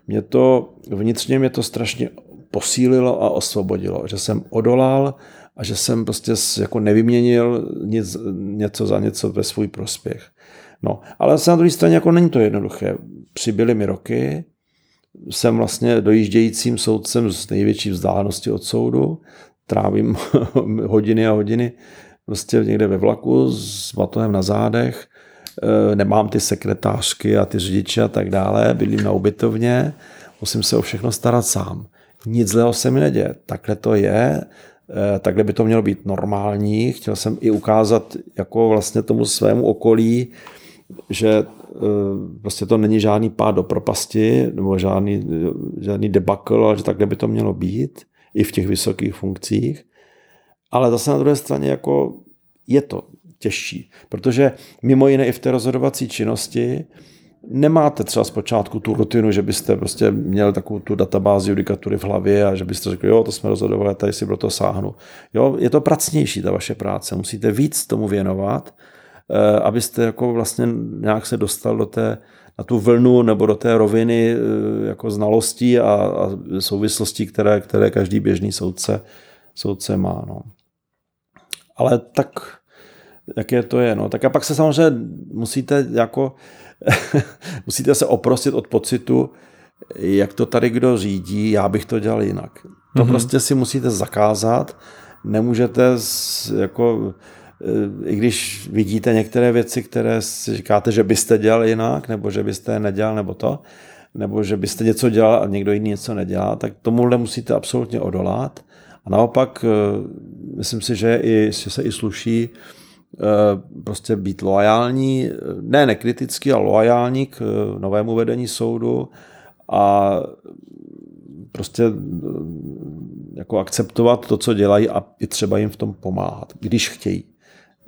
mě to vnitřně mě to strašně posílilo a osvobodilo, že jsem odolal a že jsem prostě jako nevyměnil nic, něco za něco ve svůj prospěch. No, ale na druhé straně jako není to jednoduché. Přibyly mi roky, jsem vlastně dojíždějícím soudcem z největší vzdálenosti od soudu, trávím hodiny a hodiny prostě někde ve vlaku s batohem na zádech, e, nemám ty sekretářky a ty řidiče a tak dále, bydlím na ubytovně, musím se o všechno starat sám. Nic zlého se mi neděje. Takhle to je, e, takhle by to mělo být normální. Chtěl jsem i ukázat jako vlastně tomu svému okolí, že e, prostě to není žádný pád do propasti nebo žádný, žádný debakl, ale že takhle by to mělo být i v těch vysokých funkcích. Ale zase na druhé straně jako je to těžší, protože mimo jiné i v té rozhodovací činnosti nemáte třeba zpočátku tu rutinu, že byste prostě měli takovou tu databázi judikatury v hlavě a že byste řekli, jo, to jsme rozhodovali, tady si pro to sáhnu. Jo, je to pracnější ta vaše práce, musíte víc tomu věnovat, eh, abyste jako vlastně nějak se dostal do té, na tu vlnu nebo do té roviny eh, jako znalostí a, a souvislostí, které, které každý běžný soudce, soudce má. No. ale tak, jaké to je. No. Tak a pak se samozřejmě musíte jako musíte se oprostit od pocitu, jak to tady kdo řídí, já bych to dělal jinak. To mm-hmm. prostě si musíte zakázat, nemůžete jako i když vidíte některé věci, které si říkáte, že byste dělal jinak, nebo že byste je nedělal, nebo to, nebo že byste něco dělal a někdo jiný něco nedělá, tak tomuhle musíte absolutně odolat. A naopak, eh, myslím si, že, i, že se i sluší eh, prostě být loajální, ne nekritický, ale loajální k eh, novému vedení soudu a prostě jako akceptovat to, co dělají a i třeba jim v tom pomáhat, když chtějí.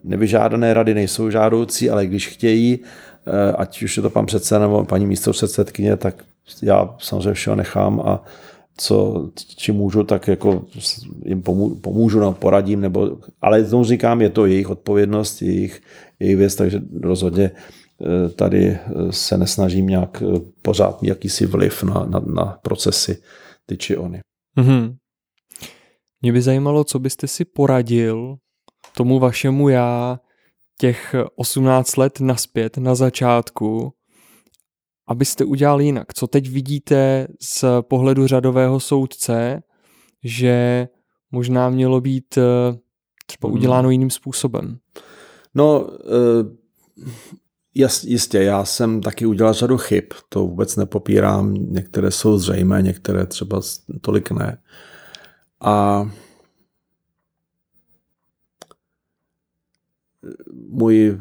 Nevyžádané rady nejsou žádoucí, ale když chtějí, eh, ať už je to pan předseda nebo paní místo předsedkyně, tak já samozřejmě všeho nechám a co, či můžu, tak jako jim pomůžu, no, poradím, nebo, ale tomu říkám, je to jejich odpovědnost, jejich, jejich věc, takže rozhodně eh, tady eh, se nesnažím nějak pořád mít jakýsi vliv na, na, na procesy ty či ony. Mm-hmm. Mě by zajímalo, co byste si poradil tomu vašemu já těch 18 let naspět na začátku, abyste udělali jinak. Co teď vidíte z pohledu řadového soudce, že možná mělo být eh, třeba hmm. uděláno jiným způsobem? No, eh, jas, jistě, já jsem taky udělal řadu chyb, to vůbec nepopírám, některé jsou zřejmé, některé třeba tolik ne. A můj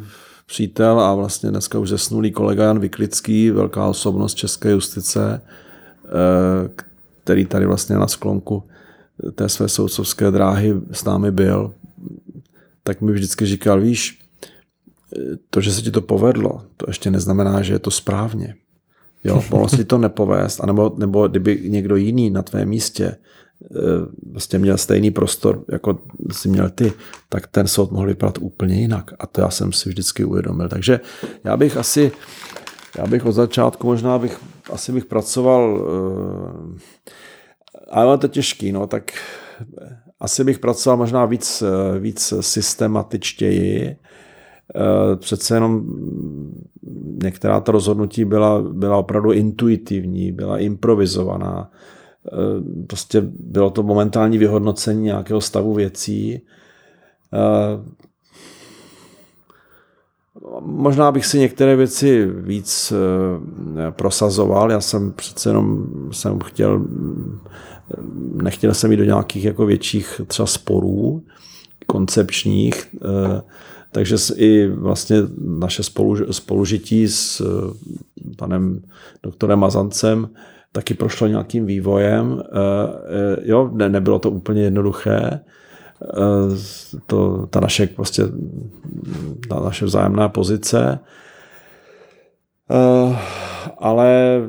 přítel a vlastně dneska už zesnulý kolega Jan Vyklický, velká osobnost české justice, eh, který tady vlastně na sklonku té své soudcovské dráhy s námi byl, tak mi vždycky říkal, víš, to, že se ti to povedlo, to ještě neznamená, že je to správně. Jo, mohlo si to nepovést, anebo, nebo kdyby někdo jiný na tvém místě vlastně měl stejný prostor, jako si měl ty, tak ten soud mohl vypadat úplně jinak. A to já jsem si vždycky uvědomil. Takže já bych asi, já bych od začátku možná bych, asi bych pracoval, eh, ale to těžký, no, tak asi bych pracoval možná víc, víc systematičtěji. Eh, přece jenom některá ta rozhodnutí byla, byla opravdu intuitivní, byla improvizovaná Eh, prostě bylo to momentální vyhodnocení nějakého stavu věcí. Eh, možná bych si některé věci víc eh, prosazoval. Já jsem přece jenom jsem chtěl, nechtěl jsem jít do nějakých jako větších třeba sporů koncepčních, takže i vlastně naše spolužití s panem doktorem Mazancem taky prošlo nějakým vývojem. Eh, eh, jo, ne, nebylo to úplně jednoduché. Eh, to, ta naše, prostě, ta naše vzájemná pozice. Ale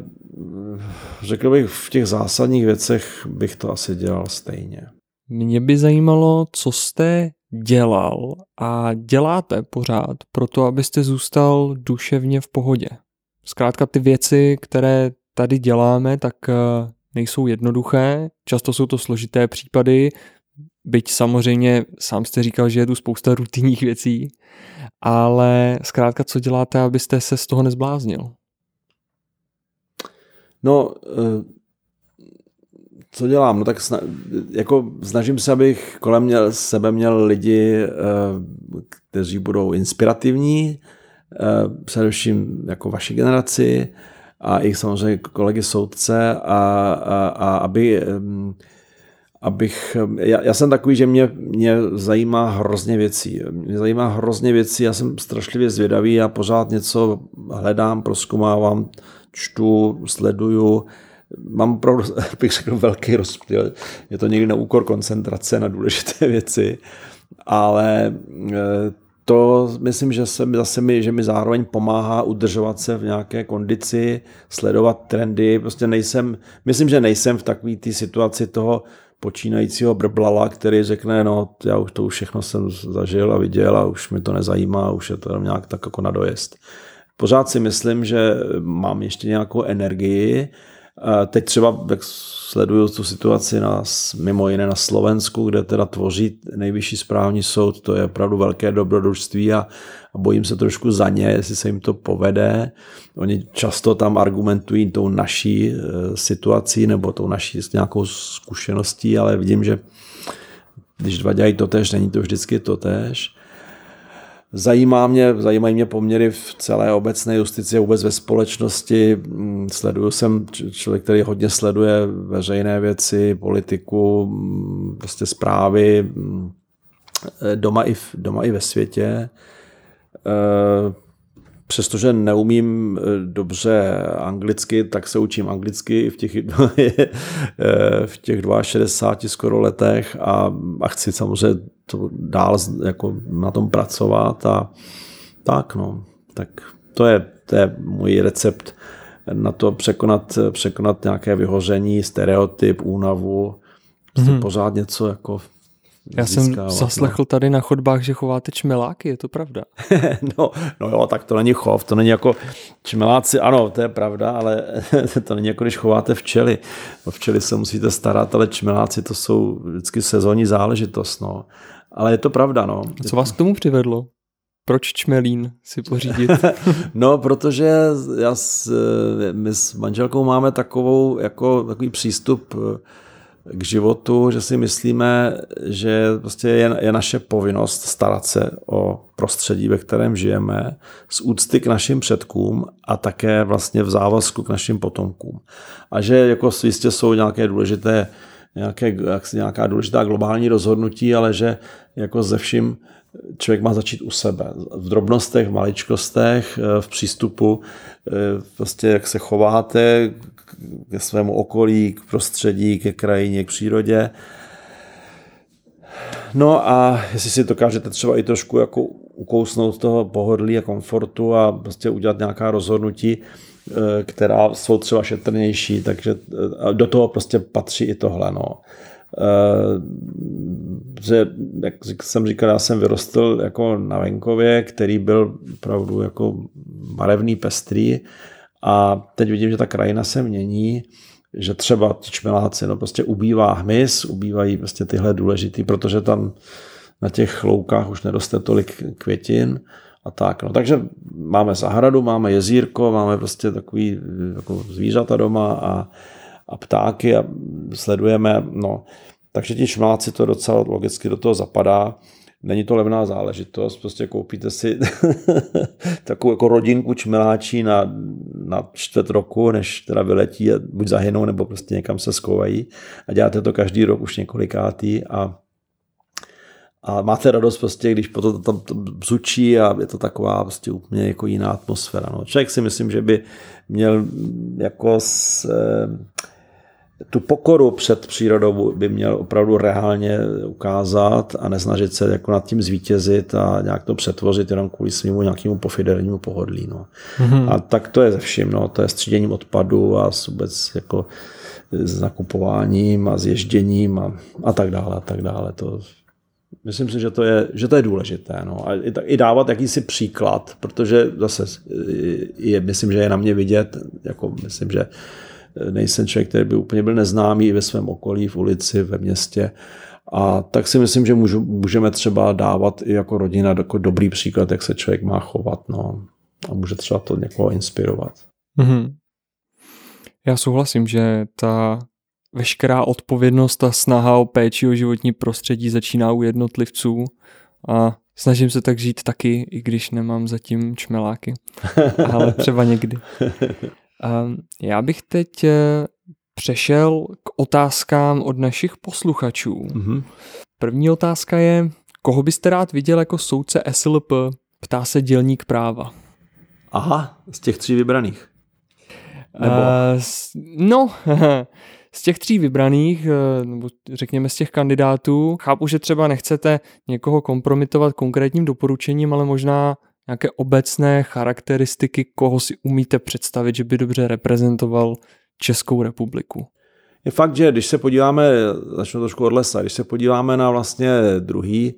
řekl bych, v těch zásadních věcech bych to asi dělal stejně. Mě by zajímalo, co jste dělal a děláte pořád pro to, abyste zůstal duševně v pohodě. Zkrátka ty věci, které tady děláme, tak eh, nejsou jednoduché, často jsou to složité případy, byť samozřejmě sám jste říkal, že je tu spousta rutinních věcí, ale zkrátka, co děláte, abyste se z toho nezbláznil? No, eh, co dělám? No tak sna, jako snažím se, abych kolem měl, sebe měl lidi, eh, kteří budou inspirativní, především jako vaši generaci, a i samozřejmě kolegy soudce a, a, a aby abych, já, já jsem takový, že mě, mě zajímá hrozně věcí. Mě zajímá hrozně věcí, já jsem strašlivě zvědavý a pořád něco hledám, proskumávám, čtu, sleduju. Mám opravdu, bych řekl, velký rozptyl. Je to někdy na úkor koncentrace na důležité věci, ale to myslím, že se zase mi, že mi zároveň pomáhá udržovat se v nějaké kondici, sledovat trendy. Prostě nejsem, myslím, že nejsem v takové té situaci toho počínajícího brblala, který řekne, no já už to už všechno jsem zažil a viděl a už mi to nezajímá, už je to nějak tak jako na dojezd. Pořád si myslím, že mám ještě nějakou energii Teď třeba, jak sleduju tu situaci na, mimo jiné na Slovensku, kde teda tvoří nejvyšší správní soud, to je opravdu velké dobrodružství a, a bojím se trošku za ně, jestli se jim to povede. Oni často tam argumentují tou naší e, situací nebo tou naší nějakou zkušeností, ale vidím, že když dva dělají to tež, není to vždycky to tež. Zajímá mě, zajímají mě poměry v celé obecné justici vůbec ve společnosti. Mm, sleduju jsem člověk, který hodně sleduje veřejné věci, politiku, mm, prostě zprávy mm, doma i, v, doma i ve světě. E, přestože neumím dobře anglicky, tak se učím anglicky v těch, v těch 62 skoro letech a, a chci samozřejmě to dál jako na tom pracovat a tak no, tak to je, to je můj recept na to překonat, překonat nějaké vyhoření, stereotyp, únavu, prostě mm-hmm. pořád něco jako já jsem no. zaslechl tady na chodbách, že chováte čmeláky, je to pravda? no, no jo, tak to není chov, to není jako čmeláci, ano, to je pravda, ale to není jako když chováte včely. O včely se musíte starat, ale čmeláci to jsou vždycky sezónní záležitost, no. Ale je to pravda, no. A co vás k tomu přivedlo? Proč čmelín si pořídit? no, protože já s, my s manželkou máme takovou, jako, takový přístup k životu, že si myslíme, že prostě je, je naše povinnost starat se o prostředí, ve kterém žijeme, z úcty k našim předkům a také vlastně v závazku k našim potomkům. A že jako jistě jsou nějaké důležité nějaké, nějaká důležitá globální rozhodnutí, ale že jako ze vším člověk má začít u sebe. V drobnostech, v maličkostech, v přístupu, prostě jak se chováte ke svému okolí, k prostředí, ke krajině, k přírodě. No a jestli si dokážete třeba i trošku jako ukousnout toho pohodlí a komfortu a prostě udělat nějaká rozhodnutí, eh, která jsou třeba šetrnější, takže eh, do toho prostě patří i tohle. No. Eh, že, jak jsem říkal, já jsem vyrostl jako na venkově, který byl opravdu jako barevný, pestrý a teď vidím, že ta krajina se mění, že třeba ti čmeláci, no prostě ubývá hmyz, ubývají prostě tyhle důležitý, protože tam na těch loukách už neroste tolik květin a tak. No, takže máme zahradu, máme jezírko, máme prostě takový jako zvířata doma a, a ptáky a sledujeme, no, takže ti čmeláci to docela logicky do toho zapadá. Není to levná záležitost, prostě koupíte si takovou jako rodinku čmeláčí na, na čtvrt roku, než teda vyletí a buď zahynou, nebo prostě někam se skovají a děláte to každý rok už několikátý a a máte radost prostě, když potom tam bzučí a je to taková prostě úplně jako jiná atmosféra. No. Člověk si myslím, že by měl jako s, tu pokoru před přírodou by měl opravdu reálně ukázat a nesnažit se jako nad tím zvítězit a nějak to přetvořit jenom kvůli svýmu nějakému pofidernímu pohodlí. No. Mm-hmm. A tak to je ze vším, no. to je s tříděním odpadu a vůbec jako s nakupováním a s ježděním a, a tak dále a tak dále. To, myslím si, že to je, že to je důležité. No. A i, i dávat jakýsi příklad, protože zase je, myslím, že je na mě vidět, jako myslím, že nejsem člověk, který by úplně byl neznámý ve svém okolí, v ulici, ve městě. A tak si myslím, že můžu, můžeme třeba dávat i jako rodina jako dobrý příklad, jak se člověk má chovat. No. A může třeba to někoho inspirovat. Mm-hmm. Já souhlasím, že ta veškerá odpovědnost a snaha o péči o životní prostředí začíná u jednotlivců a snažím se tak žít taky, i když nemám zatím čmeláky, ale třeba někdy. Ehm, já bych teď eh, přešel k otázkám od našich posluchačů. Mm-hmm. První otázka je, koho byste rád viděl jako soudce SLP? Ptá se dělník práva. Aha, z těch tří vybraných. Nebo... Uh, no, z těch tří vybraných, eh, nebo řekněme z těch kandidátů, chápu, že třeba nechcete někoho kompromitovat konkrétním doporučením, ale možná nějaké obecné charakteristiky, koho si umíte představit, že by dobře reprezentoval Českou republiku? Je fakt, že když se podíváme, začnu trošku od lesa, když se podíváme na vlastně druhý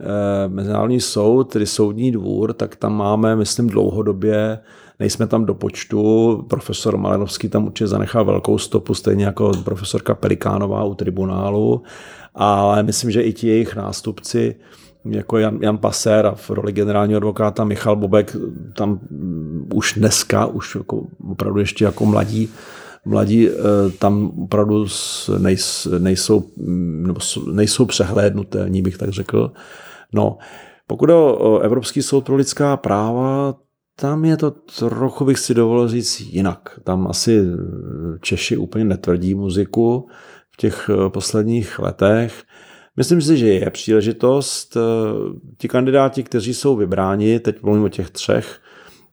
eh, mezinárodní soud, tedy soudní dvůr, tak tam máme, myslím, dlouhodobě nejsme tam do počtu. Profesor Malenovský tam určitě zanechal velkou stopu, stejně jako profesorka Pelikánová u tribunálu, ale myslím, že i ti jejich nástupci, jako Jan, Jan Paser a v roli generálního advokáta Michal Bobek, tam už dneska, už jako opravdu ještě jako mladí, mladí eh, tam opravdu nejsou, nebo nejsou přehlédnutelní, bych tak řekl. No, pokud o Evropský soud pro lidská práva, tam je to trochu, bych si dovolil říct, jinak. Tam asi Češi úplně netvrdí muziku v těch eh, posledních letech. Myslím si, že je příležitost. Eh, ti kandidáti, kteří jsou vybráni, teď mluvím o těch třech,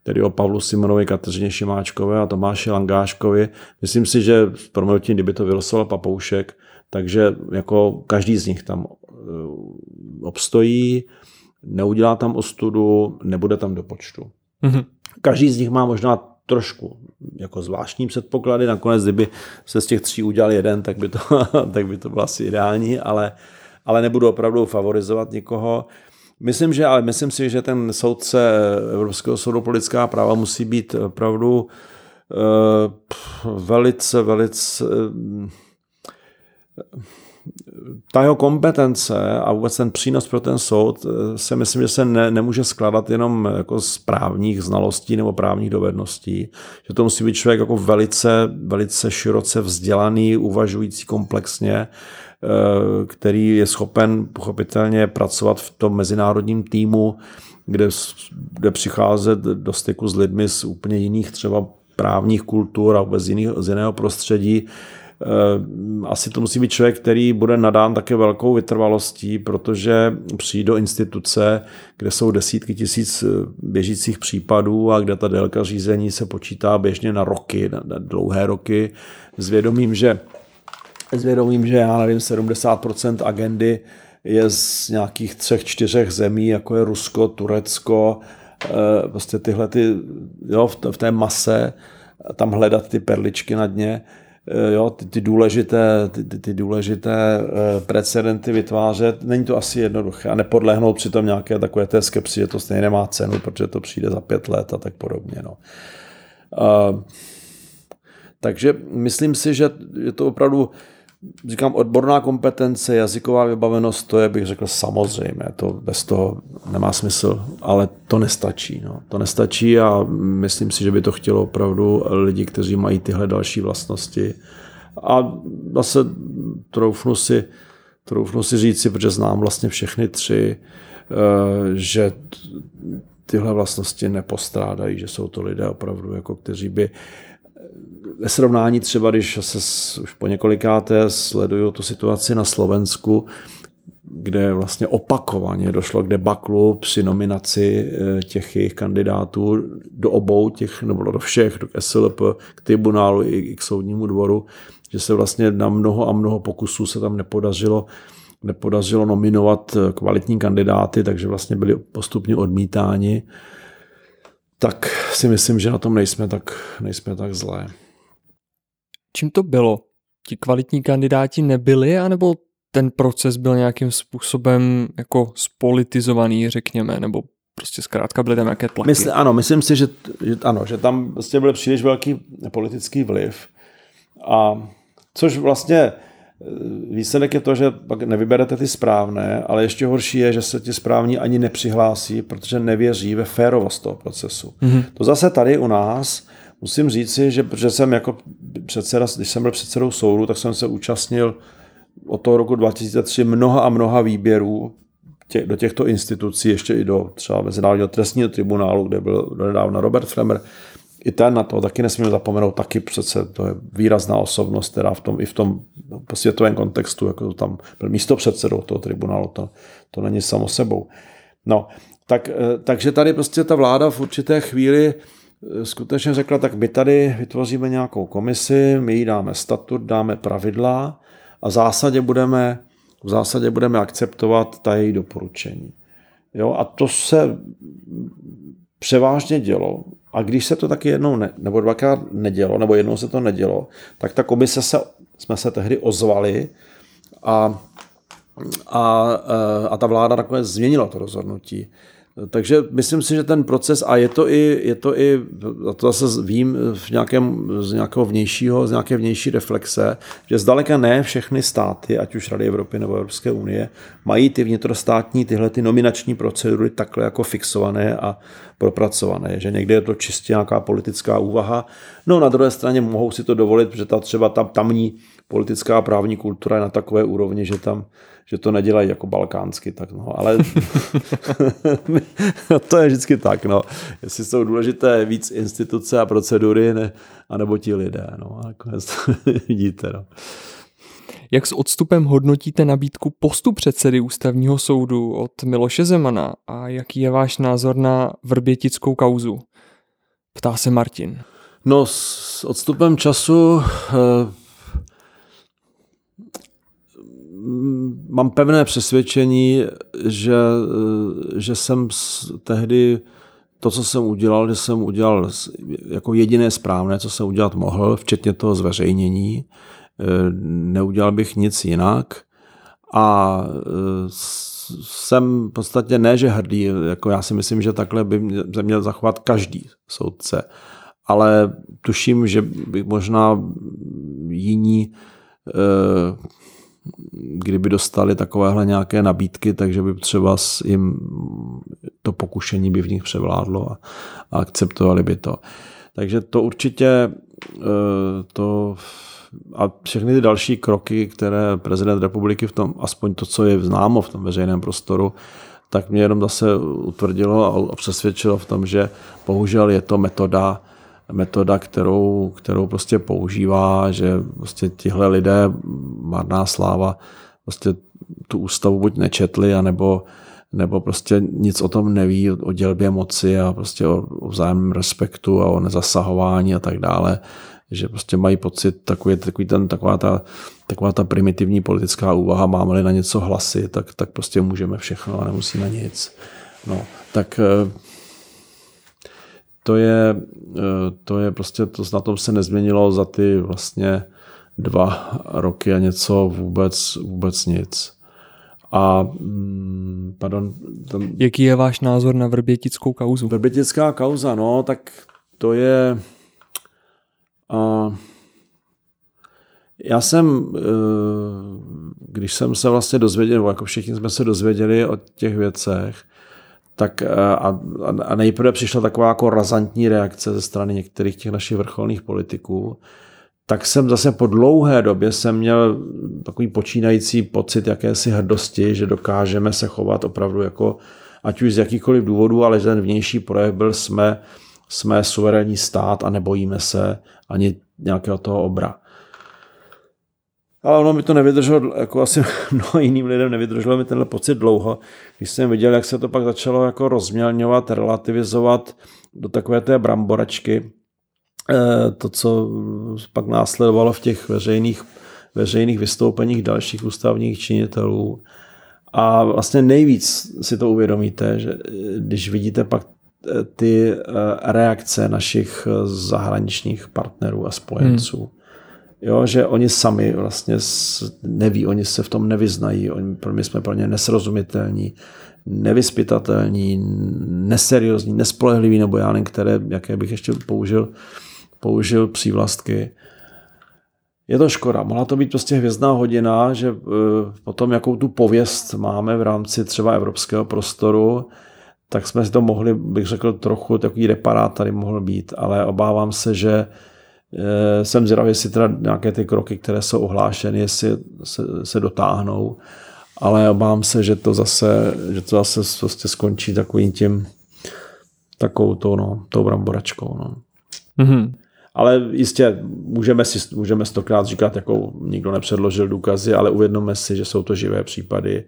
tedy o Pavlu Simonovi, Kateřině Šimáčkové a Tomáši Langáškovi. Myslím si, že pro tím, kdyby to vylosoval Papoušek, takže jako každý z nich tam eh, obstojí, neudělá tam ostudu, nebude tam do počtu. Mm-hmm. Každý z nich má možná trošku jako zvláštní předpoklady, nakonec kdyby se z těch tří udělal jeden, tak by to, tak by to bylo asi ideální, ale, ale nebudu opravdu favorizovat nikoho. Myslím, že, ale myslím si, že ten soudce Evropského soudu pro lidská práva musí být opravdu uh, velice, velice uh, ta jeho kompetence a vůbec ten přínos pro ten soud eh, se myslím, že se ne, nemůže skládat jenom jako z právních znalostí nebo právních dovedností, že to musí být člověk jako velice, velice široce vzdělaný, uvažující komplexně, eh, který je schopen pochopitelně pracovat v tom mezinárodním týmu, kde, kde přicházet do styku s lidmi z úplně jiných třeba právních kultur a vůbec jiných, z jiného prostředí, Eh, asi to musí být člověk, který bude nadán také velkou vytrvalostí, protože přijde do instituce, kde jsou desítky tisíc eh, běžících případů a kde ta délka řízení se počítá běžně na roky, na dlouhé roky, s vědomím, že, s vědomím, že já nevím, 70% agendy je z nějakých třech, čtyřech zemí, jako je Rusko, Turecko, eh, prostě tyhle ty, jo, v té mase, tam hledat ty perličky na dně, Eh, jo, ty, ty, důležité, ty, ty, ty důležité eh, precedenty vytvářet. Není to asi jednoduché a nepodlehnout přitom nějaké takové té skepsi, že to stejně nemá cenu, protože to přijde za pět let a tak podobně. No. Takže myslím si, že je to opravdu říkám, odborná kompetence, jazyková vybavenost, to je, bych řekl, samozřejmě. To bez toho nemá smysl, ale to nestačí. No. To nestačí a myslím si, že by to chtělo opravdu lidi, kteří mají tyhle další vlastnosti. A zase troufnu si, troufnu si říci, protože znám vlastně všechny tři, eh, že tyhle vlastnosti nepostrádají, že jsou to lidé opravdu, jako kteří by ve srovnání třeba, když se už po několikáté sleduju tu situaci na Slovensku, kde vlastně opakovaně došlo k debaklu při nominaci eh, těch jejich kandidátů do obou těch, nebo do všech, do SLP, k tribunálu i k soudnímu dvoru, že se vlastně na mnoho a mnoho pokusů se tam nepodařilo nepodařilo nominovat eh, kvalitní kandidáty, takže vlastně byli postupně odmítáni, tak si myslím, že na tom nejsme tak, nejsme tak zlé. Čím to bylo? Ti kvalitní kandidáti nebyli, anebo ten proces byl nějakým způsobem jako spolitizovaný, řekněme, nebo prostě zkrátka byly tam nějaké tlaky? Mysl, ano, myslím si, že, že ano, že tam prostě byl příliš velký politický vliv. A což vlastně e, výsledek je to, že pak nevyberete ty správné, ale ještě horší je, že se ti správní ani nepřihlásí, protože nevěří ve férovost toho procesu. Mm-hmm. To zase tady u nás musím říci, že protože jsem jako předseda, když jsem byl předsedou soudu, tak jsem se účastnil od toho roku 2003 mnoha a mnoha výběrů tě, do těchto institucí, ještě i do třeba Mezinárodního trestního tribunálu, kde byl nedávno Robert Flemmer. I ten na to taky nesmíme zapomenout, taky přece to je výrazná osobnost, která v tom, i v tom po světovém kontextu, jako tam byl místo předsedou toho tribunálu, to, to není samo sebou. No, tak, eh, takže tady prostě ta vláda v určité chvíli skutečně řekla, tak my tady vytvoříme nějakou komisi, my jí dáme statut, dáme pravidla a v zásadě budeme, v zásadě budeme akceptovat ta její doporučení. Jo, a to se převážně dělo. A když se to taky jednou ne, nebo dvakrát nedělo, nebo jednou se to nedělo, tak ta komise se, jsme se tehdy ozvali a, a, a ta vláda nakonec změnila to rozhodnutí. Takže myslím si, že ten proces, a je to i, je to i a to zase vím v nějakém, z nějakého vnějšího, z nějaké vnější reflexe, že zdaleka ne všechny státy, ať už Rady Evropy nebo Evropské unie, mají ty vnitrostátní tyhle ty nominační procedury takhle jako fixované a propracované, že někde je to čistě nějaká politická úvaha. No na druhé straně mohou si to dovolit, protože ta třeba tam tamní politická a právní kultura je na takové úrovni, že tam že to nedělají jako balkánsky, tak no, ale to je vždycky tak, no. Jestli jsou důležité víc instituce a procedury, ne, anebo ti lidé, no, a nakonec to vidíte, no. Jak s odstupem hodnotíte nabídku postu předsedy ústavního soudu od Miloše Zemana a jaký je váš názor na vrbětickou kauzu? Ptá se Martin. No s odstupem času eh, mám pevné přesvědčení, že, že jsem tehdy to, co jsem udělal, že jsem udělal jako jediné správné, co jsem udělat mohl, včetně toho zveřejnění. Neudělal bych nic jinak. A jsem v podstatě ne, že hrdý, jako já si myslím, že takhle by měl zachovat každý soudce. Ale tuším, že by možná jiní kdyby dostali takovéhle nějaké nabídky, takže by třeba jim to pokušení by v nich převládlo a, a akceptovali by to. Takže to určitě eh, to a všechny ty další kroky, které prezident republiky v tom, aspoň to, co je známo v tom veřejném prostoru, tak mě jenom zase utvrdilo a přesvědčilo v tom, že bohužel je to metoda, metoda, kterou, kterou prostě používá, že prostě tihle lidé, marná sláva, prostě tu ústavu buď nečetli, anebo, nebo prostě nic o tom neví, o dělbě moci a prostě o, o vzájemném respektu a o nezasahování a tak dále, že prostě mají pocit takový, takový ten, taková, ta, taková ta primitivní politická úvaha, máme-li na něco hlasy, tak, tak prostě můžeme všechno a nemusíme nic. No, tak eh, to je, eh, to je prostě, to na tom se nezměnilo za ty vlastně dva roky a něco vůbec, vůbec nic. A, mm, pardon. Tam, Jaký je váš názor na vrbětickou kauzu? Vrbětická kauza, no, tak to je... A, já jsem, eh, když jsem se vlastně dozvěděl, jako všichni jsme se dozvěděli o těch věcech, tak eh, a, a nejprve přišla taková jako razantní reakce ze strany některých těch našich vrcholných politiků, tak jsem zase po dlouhé době jsem měl takový počínající pocit jakési hrdosti, že dokážeme se chovat opravdu jako, ať už z jakýchkoliv důvodů, ale ten vnější projev byl, jsme, jsme suverénní stát a nebojíme se ani nějakého toho obra. Ale ono mi to nevydrželo, jako asi mnoho jiným lidem nevydrželo mi tenhle pocit dlouho, když jsem viděl, jak se to pak začalo jako rozmělňovat, relativizovat do takové té bramboračky, eh, to, co pak následovalo v těch veřejných, veřejných vystoupeních dalších ústavních činitelů. A vlastně nejvíc si to uvědomíte, že když vidíte pak eh, ty eh, reakce našich zahraničních partnerů a spojenců. Hmm Jo, že oni sami vlastně neví, oni se v tom nevyznají, oni, my jsme pro ně nesrozumitelní, nevyspytatelní, neseriózní, nespolehliví, nebo já nevím, které, jaké bych ještě použil, použil přívlastky. Je to škoda. Mohla to být prostě hvězdná hodina, že uh, potom, jakou tu pověst máme v rámci třeba evropského prostoru, tak jsme si to mohli, bych řekl, trochu takový reparát tady mohl být, ale obávám se, že Eh, jsem zvědavý, jestli teda nějaké ty kroky, které jsou ohlášeny, jestli se, se dotáhnou, ale obávám se, že to zase, že to zase prostě skončí takovým tím takovou to, no, tou bramboračkou. No. Mm-hmm. Ale jistě můžeme si můžeme stokrát říkat, jako nikdo nepředložil důkazy, ale uvědomme si, že jsou to živé případy,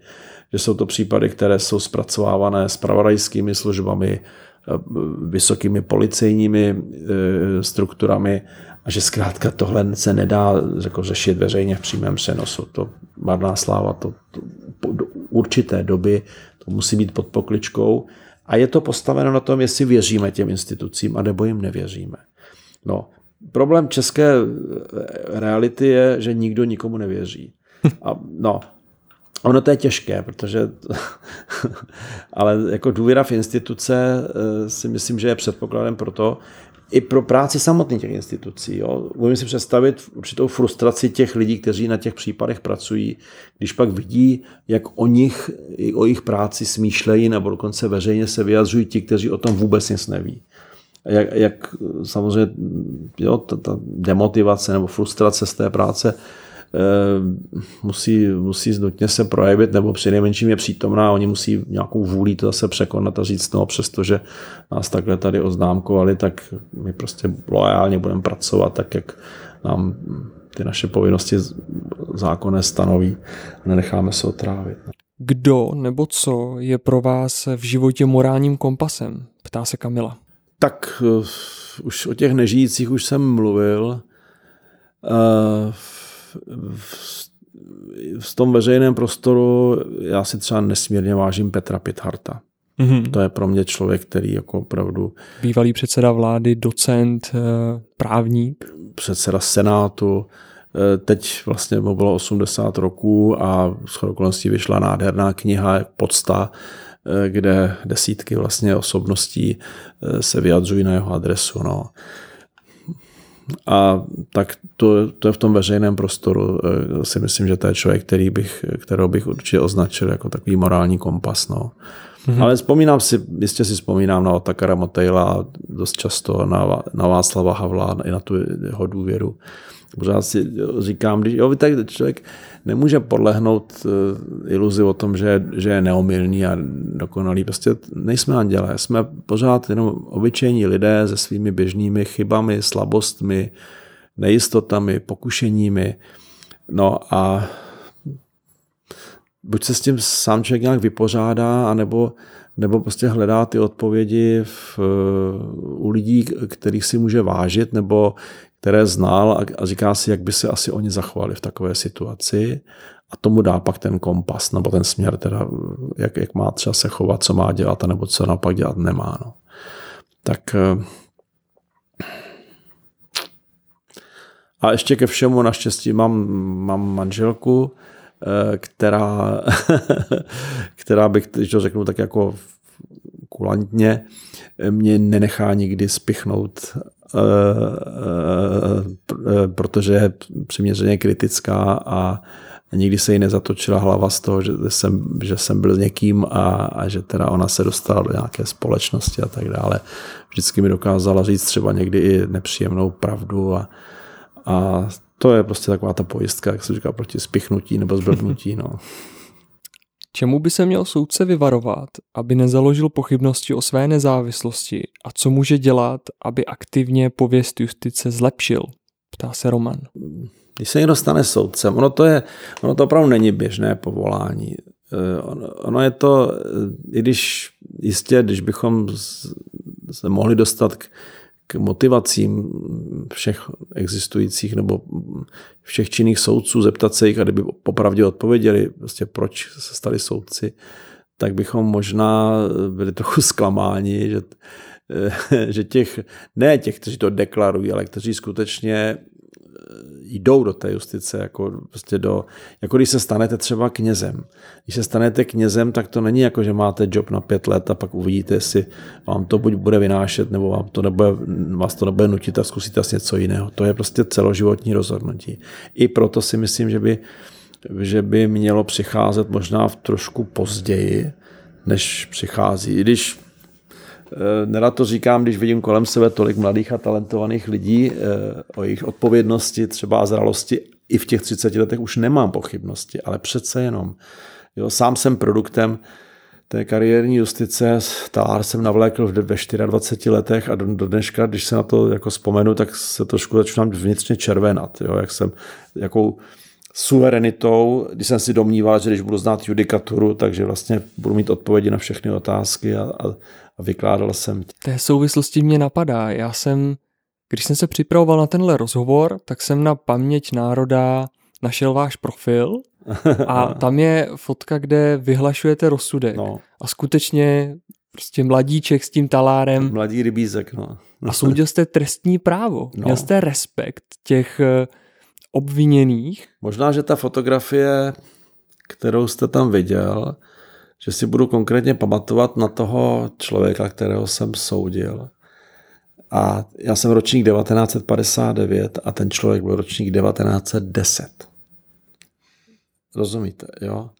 že jsou to případy, které jsou zpracovávané spravodajskými službami, eh, vysokými policejními eh, strukturami a že zkrátka tohle se nedá jako řešit veřejně v přímém přenosu. To marná sláva, to, to do určité doby to musí být pod pokličkou a je to postaveno na tom, jestli věříme těm institucím a nebo jim nevěříme. No, problém české reality je, že nikdo nikomu nevěří. A, no, Ono to je těžké, protože ale jako důvěra v instituce eh, si myslím, že je předpokladem pro to, i pro práci samotných těch institucí. Jo. Můžeme si představit určitou frustraci těch lidí, kteří na těch případech pracují, když pak vidí, jak o nich, o jejich práci smýšlejí nebo dokonce veřejně se vyjadřují ti, kteří o tom vůbec nic neví. Jak, jak samozřejmě jo, ta, ta demotivace nebo frustrace z té práce musí, musí nutně se projevit, nebo přinejmenším je přítomná, oni musí nějakou vůli to zase překonat a říct, no přestože nás takhle tady oznámkovali, tak my prostě loajálně budeme pracovat tak, jak nám ty naše povinnosti zákonné stanoví a nenecháme se otrávit. Kdo nebo co je pro vás v životě morálním kompasem? Ptá se Kamila. Tak uh, už o těch nežijících už jsem mluvil. Uh, v, v tom veřejném prostoru já si třeba nesmírně vážím Petra Pitharta. Mm-hmm. To je pro mě člověk, který jako opravdu... Bývalý předseda vlády, docent, eh, právník. Předseda senátu. Eh, teď vlastně mu bylo 80 roků a s okolností vyšla nádherná kniha Podsta, eh, kde desítky vlastně osobností se vyjadřují na jeho adresu. No. A tak to, to je v tom veřejném prostoru eh, si myslím, že to je člověk, který bych, kterého bych určitě označil jako takový morální kompas. No. Mm-hmm. Ale vzpomínám si, jistě si vzpomínám na Otakara Motejla dost často na, na Václava Havla i na tu jeho důvěru. Pořád si říkám, když jo, tak člověk nemůže podlehnout eh, iluzi o tom, že, že je neomylný a dokonalý. Prostě nejsme andělé, jsme pořád jenom obyčejní lidé se svými běžnými chybami, slabostmi, nejistotami, pokušeními. No a buď se s tím sám člověk nějak vypořádá, anebo, nebo prostě hledá ty odpovědi v, u lidí, kterých si může vážit, nebo které znal a, říká si, jak by se asi oni zachovali v takové situaci a tomu dá pak ten kompas nebo ten směr, teda, jak, jak má třeba se chovat, co má dělat, nebo co naopak dělat nemá. No. Tak eh, a ještě ke všemu naštěstí mám, mám manželku, eh, která, která bych, když to řeknu tak jako kulantně, mě nenechá nikdy spichnout protože je přiměřeně kritická a nikdy se jí nezatočila hlava z toho, že jsem, že jsem byl někým a, a že teda ona se dostala do nějaké společnosti a tak dále. Vždycky mi dokázala říct třeba někdy i nepříjemnou pravdu a, a to je prostě taková ta pojistka, jak se říká, proti spichnutí nebo zblbnutí. No. Čemu by se měl soudce vyvarovat, aby nezaložil pochybnosti o své nezávislosti a co může dělat, aby aktivně pověst justice zlepšil? Ptá se Roman. Když se někdo stane soudcem, ono to, je, ono to opravdu není běžné povolání. Eh, ono, je to, eh, i když jistě, když bychom se mohli dostat k k motivacím všech existujících nebo všech činných soudců, zeptat se jich a kdyby popravdě odpověděli, prostě proč se stali soudci, tak bychom možná byli trochu zklamáni, že, že těch, ne těch, kteří to deklarují, ale kteří skutečně jdou do té justice, jako, prostě do, jako když se stanete třeba knězem. Když se stanete knězem, tak to není jako, že máte job na pět let a pak uvidíte, jestli vám to buď bude vynášet, nebo vám to nebude, vás to nebude nutit a zkusíte asi něco jiného. To je prostě celoživotní rozhodnutí. I proto si myslím, že by, že by mělo přicházet možná v trošku později, než přichází. I když Eh, nerad to říkám, když vidím kolem sebe tolik mladých a talentovaných lidí, eh, o jejich odpovědnosti, třeba a zralosti, i v těch 30 letech už nemám pochybnosti, ale přece jenom. Jo, sám jsem produktem té kariérní justice, talár jsem navlékl ve 24 letech a do, do dneška, když se na to jako vzpomenu, tak se trošku začínám vnitřně červenat, jo, jak jsem, jakou suverenitou, když jsem si domníval, že když budu znát judikaturu, takže vlastně budu mít odpovědi na všechny otázky a, a, a vykládal jsem. Té souvislosti mě napadá. Já jsem, když jsem se připravoval na tenhle rozhovor, tak jsem na paměť národa našel váš profil a tam je fotka, kde vyhlašujete rozsudek. No. A skutečně prostě mladíček s tím talárem. Mladý rybízek, no. a soudil jste trestní právo. No. Měl jste respekt těch eh, obviněných. Možná, že ta fotografie kterou jste tam viděl, že si budu konkrétně pamatovat na toho člověka, kterého jsem soudil. A já jsem ročník 1959 a ten člověk byl ročník 1910. Rozumíte, jo?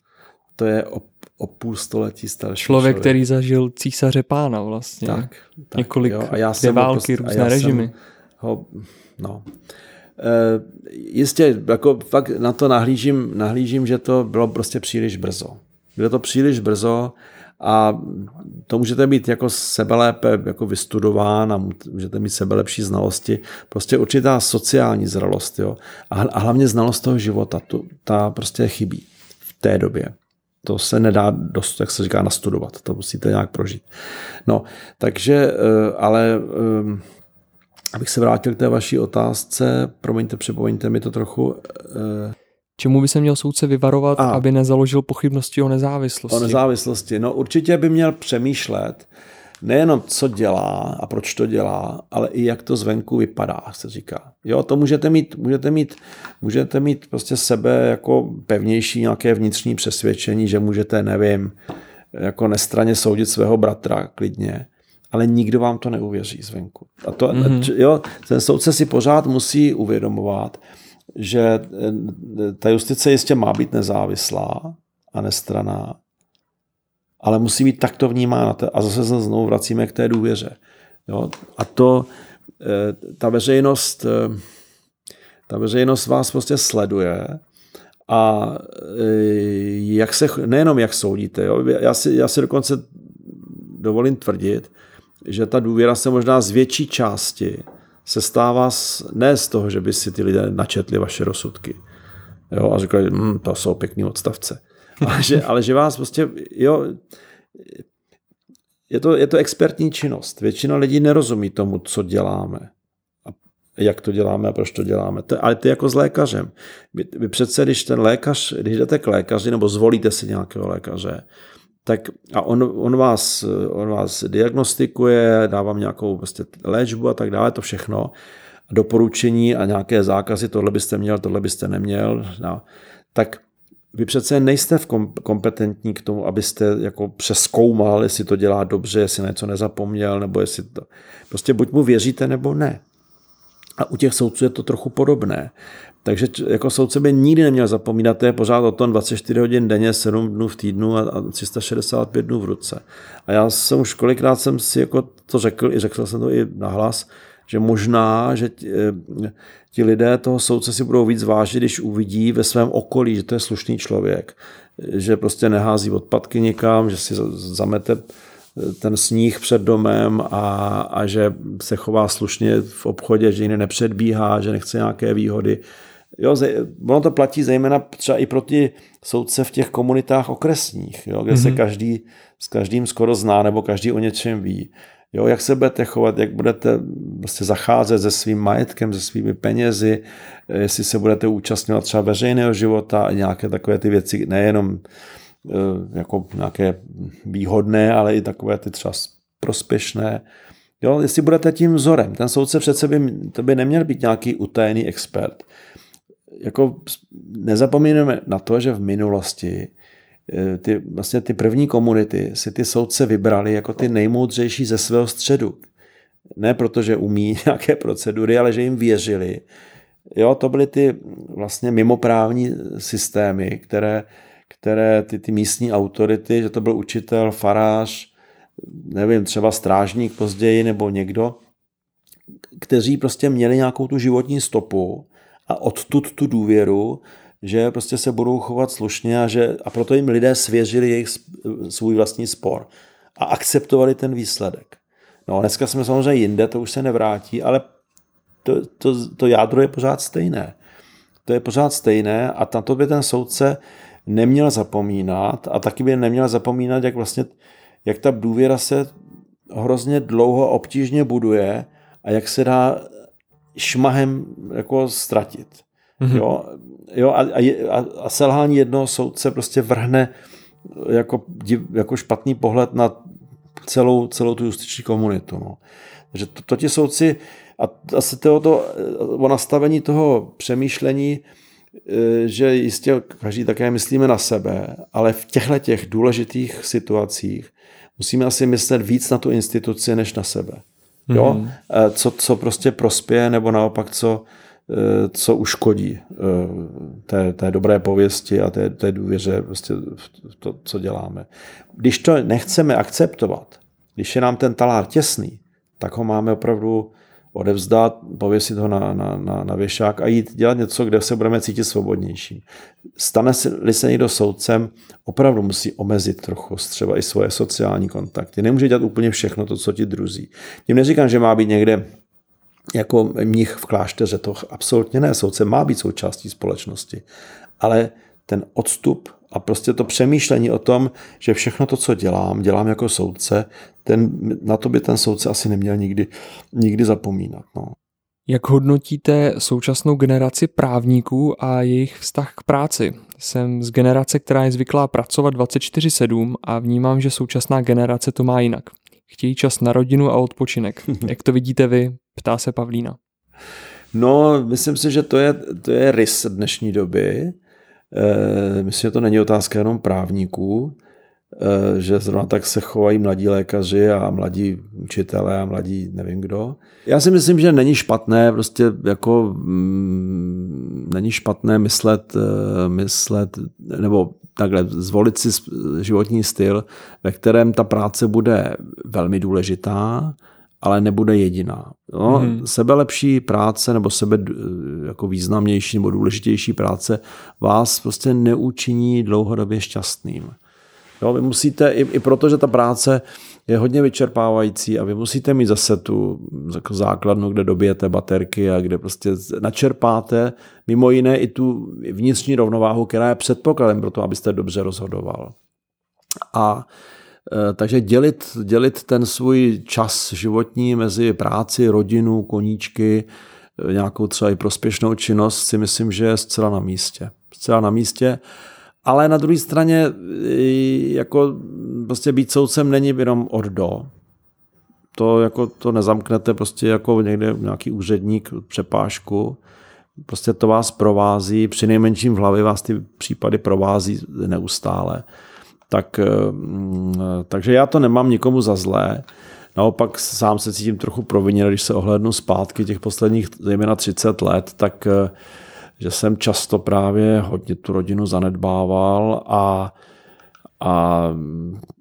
To je o, o půl století starší člověk, člověk, který zažil císaře pána vlastně. Tak, tak Několik jo. A já jsem války, prostě, různé já režimy. Ho, no. E, jistě, jako fakt na to nahlížím, nahlížím, že to bylo prostě příliš brzo. Bylo to příliš brzo a to můžete být jako sebelépe jako vystudován a můžete mít sebelepší znalosti. Prostě určitá sociální zralost. Jo? A, hlavně znalost toho života. To, ta prostě chybí v té době. To se nedá dost, jak se říká, nastudovat. To musíte nějak prožít. No, takže, eh, ale eh, abych se vrátil k té vaší otázce, promiňte, připomeňte mi to trochu. Eh, Čemu by se měl soudce vyvarovat, a, aby nezaložil pochybnosti o nezávislosti? O nezávislosti. No určitě by měl přemýšlet nejenom, co dělá a proč to dělá, ale i jak to zvenku vypadá, se říká. Jo, to můžete mít, můžete mít, můžete mít prostě sebe jako pevnější nějaké vnitřní přesvědčení, že můžete, nevím, jako nestraně soudit svého bratra klidně, ale nikdo vám to neuvěří zvenku. A to, mm-hmm. jo, ten soudce si pořád musí uvědomovat, že eh, ta justice jistě má být nezávislá a nestraná, ale musí být takto vnímána. A zase se znovu vracíme k té důvěře. Jo? A to, eh, ta veřejnost, eh, ta veřejnost vás prostě sleduje a jak se, nejenom jak soudíte, jo? Já, si, já si dokonce dovolím tvrdit, že ta důvěra se možná z větší části se stává ne z toho, že by si ty lidé načetli vaše rozsudky jo, a řekli, hm, to jsou pěkný odstavce. Ale že, ale že vás prostě, jo, je to, je to expertní činnost. Většina lidí nerozumí tomu, co děláme. A jak to děláme a proč to děláme. To, ale ty jako s lékařem. Vy, vy přece, když ten lékař, když jdete k lékaři nebo zvolíte si nějakého lékaře, tak a on, on, vás, on vás diagnostikuje, dá vám nějakou prostě léčbu a tak dále, to všechno, doporučení a nějaké zákazy, tohle byste měl, tohle byste neměl, no, tak vy přece nejste v kompetentní k tomu, abyste jako přeskoumal, jestli to dělá dobře, jestli něco nezapomněl, nebo jestli to... Prostě buď mu věříte, nebo ne. A u těch soudců je to trochu podobné. Takže jako soudce by nikdy neměl zapomínat, to je pořád o tom 24 hodin denně, 7 dnů v týdnu a 365 dnů v ruce. A já jsem už kolikrát jsem si jako to řekl, i řekl jsem to i nahlas, že možná, že ti, eh, ti lidé toho soudce si budou víc vážit, když uvidí ve svém okolí, že to je slušný člověk, že prostě nehází odpadky někam, že si zamete eh, ten sníh před domem a, a že se chová slušně v obchodě, že jiný nepředbíhá, že nechce nějaké výhody. Jo, ono to platí zejména třeba i pro ty soudce v těch komunitách okresních, jo, kde mm-hmm. se mhm. každý s každým skoro zná nebo každý o něčem ví. Jo, jak se budete chovat, jak budete vlastně zacházet se svým majetkem, se svými penězi, jestli se budete účastňovat třeba veřejného života a nějaké takové ty věci, nejenom eh, jako nějaké výhodné, ale i takové ty třeba prospěšné. Jo, jestli budete tím vzorem, ten soudce přece by, to by neměl být nějaký utajený expert jako nezapomínáme na to, že v minulosti eh, ty, vlastně ty první komunity si ty soudce vybrali jako ty nejmoudřejší ze svého středu. Ne proto, že umí nějaké procedury, ale že jim věřili. Jo, to byly ty vlastně mimoprávní systémy, které, které ty, ty místní autority, že to byl učitel, farář, nevím, třeba strážník později nebo někdo, kteří prostě měli nějakou tu životní stopu a odtud tu důvěru, že prostě se budou chovat slušně a, že, a proto jim lidé svěřili jejich svůj vlastní spor a akceptovali ten výsledek. No dneska jsme samozřejmě jinde, to už se nevrátí, ale to, to, to jádro je pořád stejné. To je pořád stejné a na to by ten soudce neměl zapomínat a taky by neměl zapomínat, jak vlastně, jak ta důvěra se hrozně dlouho obtížně buduje a jak se dá šmahem jako ztratit. Mm-hmm. Jo, jo a, a, a selhání jednoho soudce prostě vrhne jako, jako špatný pohled na celou, celou tu justiční komunitu. No. Takže to, to ti soudci a asi to, to, o nastavení toho přemýšlení eh, že jistě každý také myslíme na sebe, ale v těchto těch důležitých situacích musíme asi myslet víc na tu instituci, než na sebe. Jo? Mm. Co, co prostě prospěje, nebo naopak, co, eh, co uškodí té, té dobré pověsti a té, té důvěře prostě v to, co děláme. Když to nechceme akceptovat, když je nám ten talár těsný, tak ho máme opravdu odevzdat, pověsit ho na, na, na, na věšák a jít dělat něco, kde se budeme cítit svobodnější. Stane-li se někdo soudcem, opravdu musí omezit trochu třeba i svoje sociální kontakty. Nemůže dělat úplně všechno to, co ti druzí. Tím neříkám, že má být někde jako mních v klášteře, to absolutně ne. Soudce má být součástí společnosti. Ale ten odstup a prostě to přemýšlení o tom, že všechno to, co dělám, dělám jako soudce, ten, na to by ten soudce asi neměl nikdy, nikdy zapomínat. No. Jak hodnotíte současnou generaci právníků a jejich vztah k práci? Jsem z generace, která je zvyklá pracovat 24-7 a vnímám, že současná generace to má jinak. Chtějí čas na rodinu a odpočinek. Jak to vidíte vy? Ptá se Pavlína. No, myslím si, že to je, to je rys dnešní doby. E, myslím, že to není otázka jenom právníků, e, že zrovna tak se chovají mladí lékaři a mladí učitelé a mladí nevím kdo. Já si myslím, že není špatné prostě jako mm, není špatné myslet, e, myslet nebo takhle zvolit si životní styl, ve kterém ta práce bude velmi důležitá, ale nebude jediná. No, hmm. Sebelepší práce nebo sebe jako významnější nebo důležitější práce vás prostě neučiní dlouhodobě šťastným. Jo, vy musíte, i, i proto, že ta práce je hodně vyčerpávající a vy musíte mít zase tu jako základnu, kde dobijete baterky a kde prostě načerpáte mimo jiné i tu vnitřní rovnováhu, která je předpokladem pro to, abyste dobře rozhodoval. A takže dělit, dělit ten svůj čas životní mezi práci, rodinu, koníčky, eh, nějakou třeba i prospěšnou činnost si myslím, že je zcela na místě. Zcela na místě. Ale na druhé straně jako prostě být soudcem není jenom od do. To, jako, to nezamknete prostě jako někde nějaký úředník přepážku. Prostě to vás provází, při nejmenším v hlavě vás ty případy provází neustále tak, eh, mm, takže já to nemám nikomu za zlé. Naopak sám se cítím trochu proviněn, když se ohlednu zpátky těch posledních zejména 30 let, tak eh, že jsem často právě hodně tu rodinu zanedbával a, a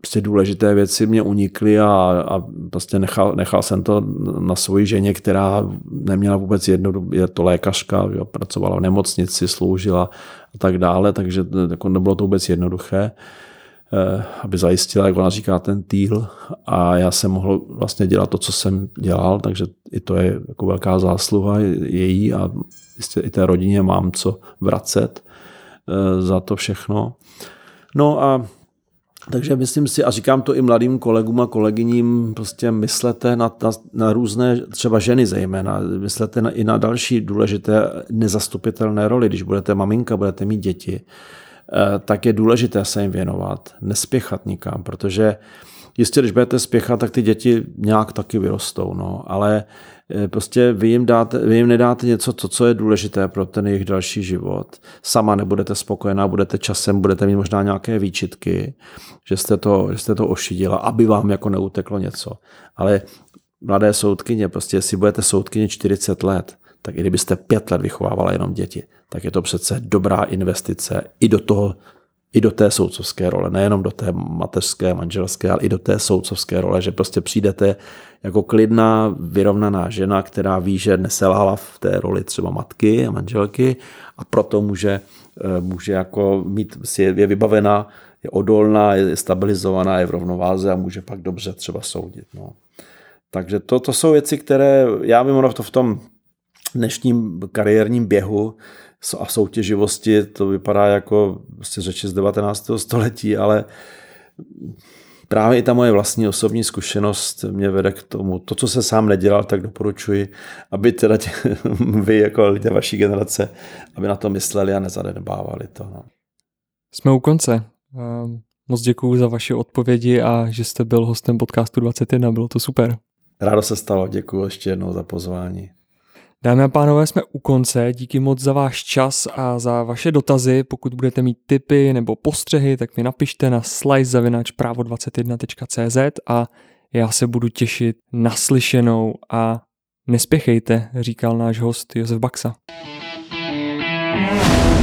prostě důležité věci mě unikly a, a prostě nechal, nechal jsem to na svoji ženě, která neměla vůbec jedno, je to lékařka, jo, pracovala v nemocnici, sloužila a tak dále, takže jako nebylo to vůbec jednoduché. Eh, aby zajistila, jak ona říká, ten týl a já jsem mohl vlastně dělat to, co jsem dělal, takže i to je jako velká zásluha její a jistě i té rodině mám co vracet eh, za to všechno. No a takže myslím si, a říkám to i mladým kolegům a kolegyním, prostě myslete na, na, na různé, třeba ženy zejména, myslete na, i na další důležité nezastupitelné roli, když budete maminka, budete mít děti, Eh, tak je důležité se jim věnovat, nespěchat nikam, protože jistě, když budete spěchat, tak ty děti nějak taky vyrostou, no, ale eh, prostě vy jim, dáte, vy jim nedáte něco, to, co je důležité pro ten jejich další život. Sama nebudete spokojená, budete časem, budete mít možná nějaké výčitky, že jste to, že jste to ošidila, aby vám jako neuteklo něco. Ale mladé soudkyně, prostě jestli budete soudkyně 40 let, tak i kdybyste pět let vychovávala jenom děti, tak je to přece dobrá investice i do toho, i do té soudcovské role, nejenom do té mateřské, manželské, ale i do té soudcovské role, že prostě přijdete jako klidná, vyrovnaná žena, která ví, že neselhala v té roli třeba matky a manželky a proto může, eh, může jako mít, je vybavená, je odolná, je stabilizovaná, je v rovnováze a může pak dobře třeba soudit. No. Takže to, to jsou věci, které já ono to v tom dnešním kariérním běhu a soutěživosti to vypadá jako vlastně řeči z 19. století, ale právě i ta moje vlastní osobní zkušenost mě vede k tomu. To, co se sám nedělal, tak doporučuji, aby teda tě, vy jako lidé vaší generace, aby na to mysleli a nezanedbávali to. No. Jsme u konce. Moc děkuji za vaše odpovědi a že jste byl hostem podcastu 21. Bylo to super. Rádo se stalo. Děkuji ještě jednou za pozvání. Dámy a pánové, jsme u konce. Díky moc za váš čas a za vaše dotazy. Pokud budete mít tipy nebo postřehy, tak mi napište na slice.právo21.cz a já se budu těšit na slyšenou a nespěchejte, říkal náš host Josef Baxa. you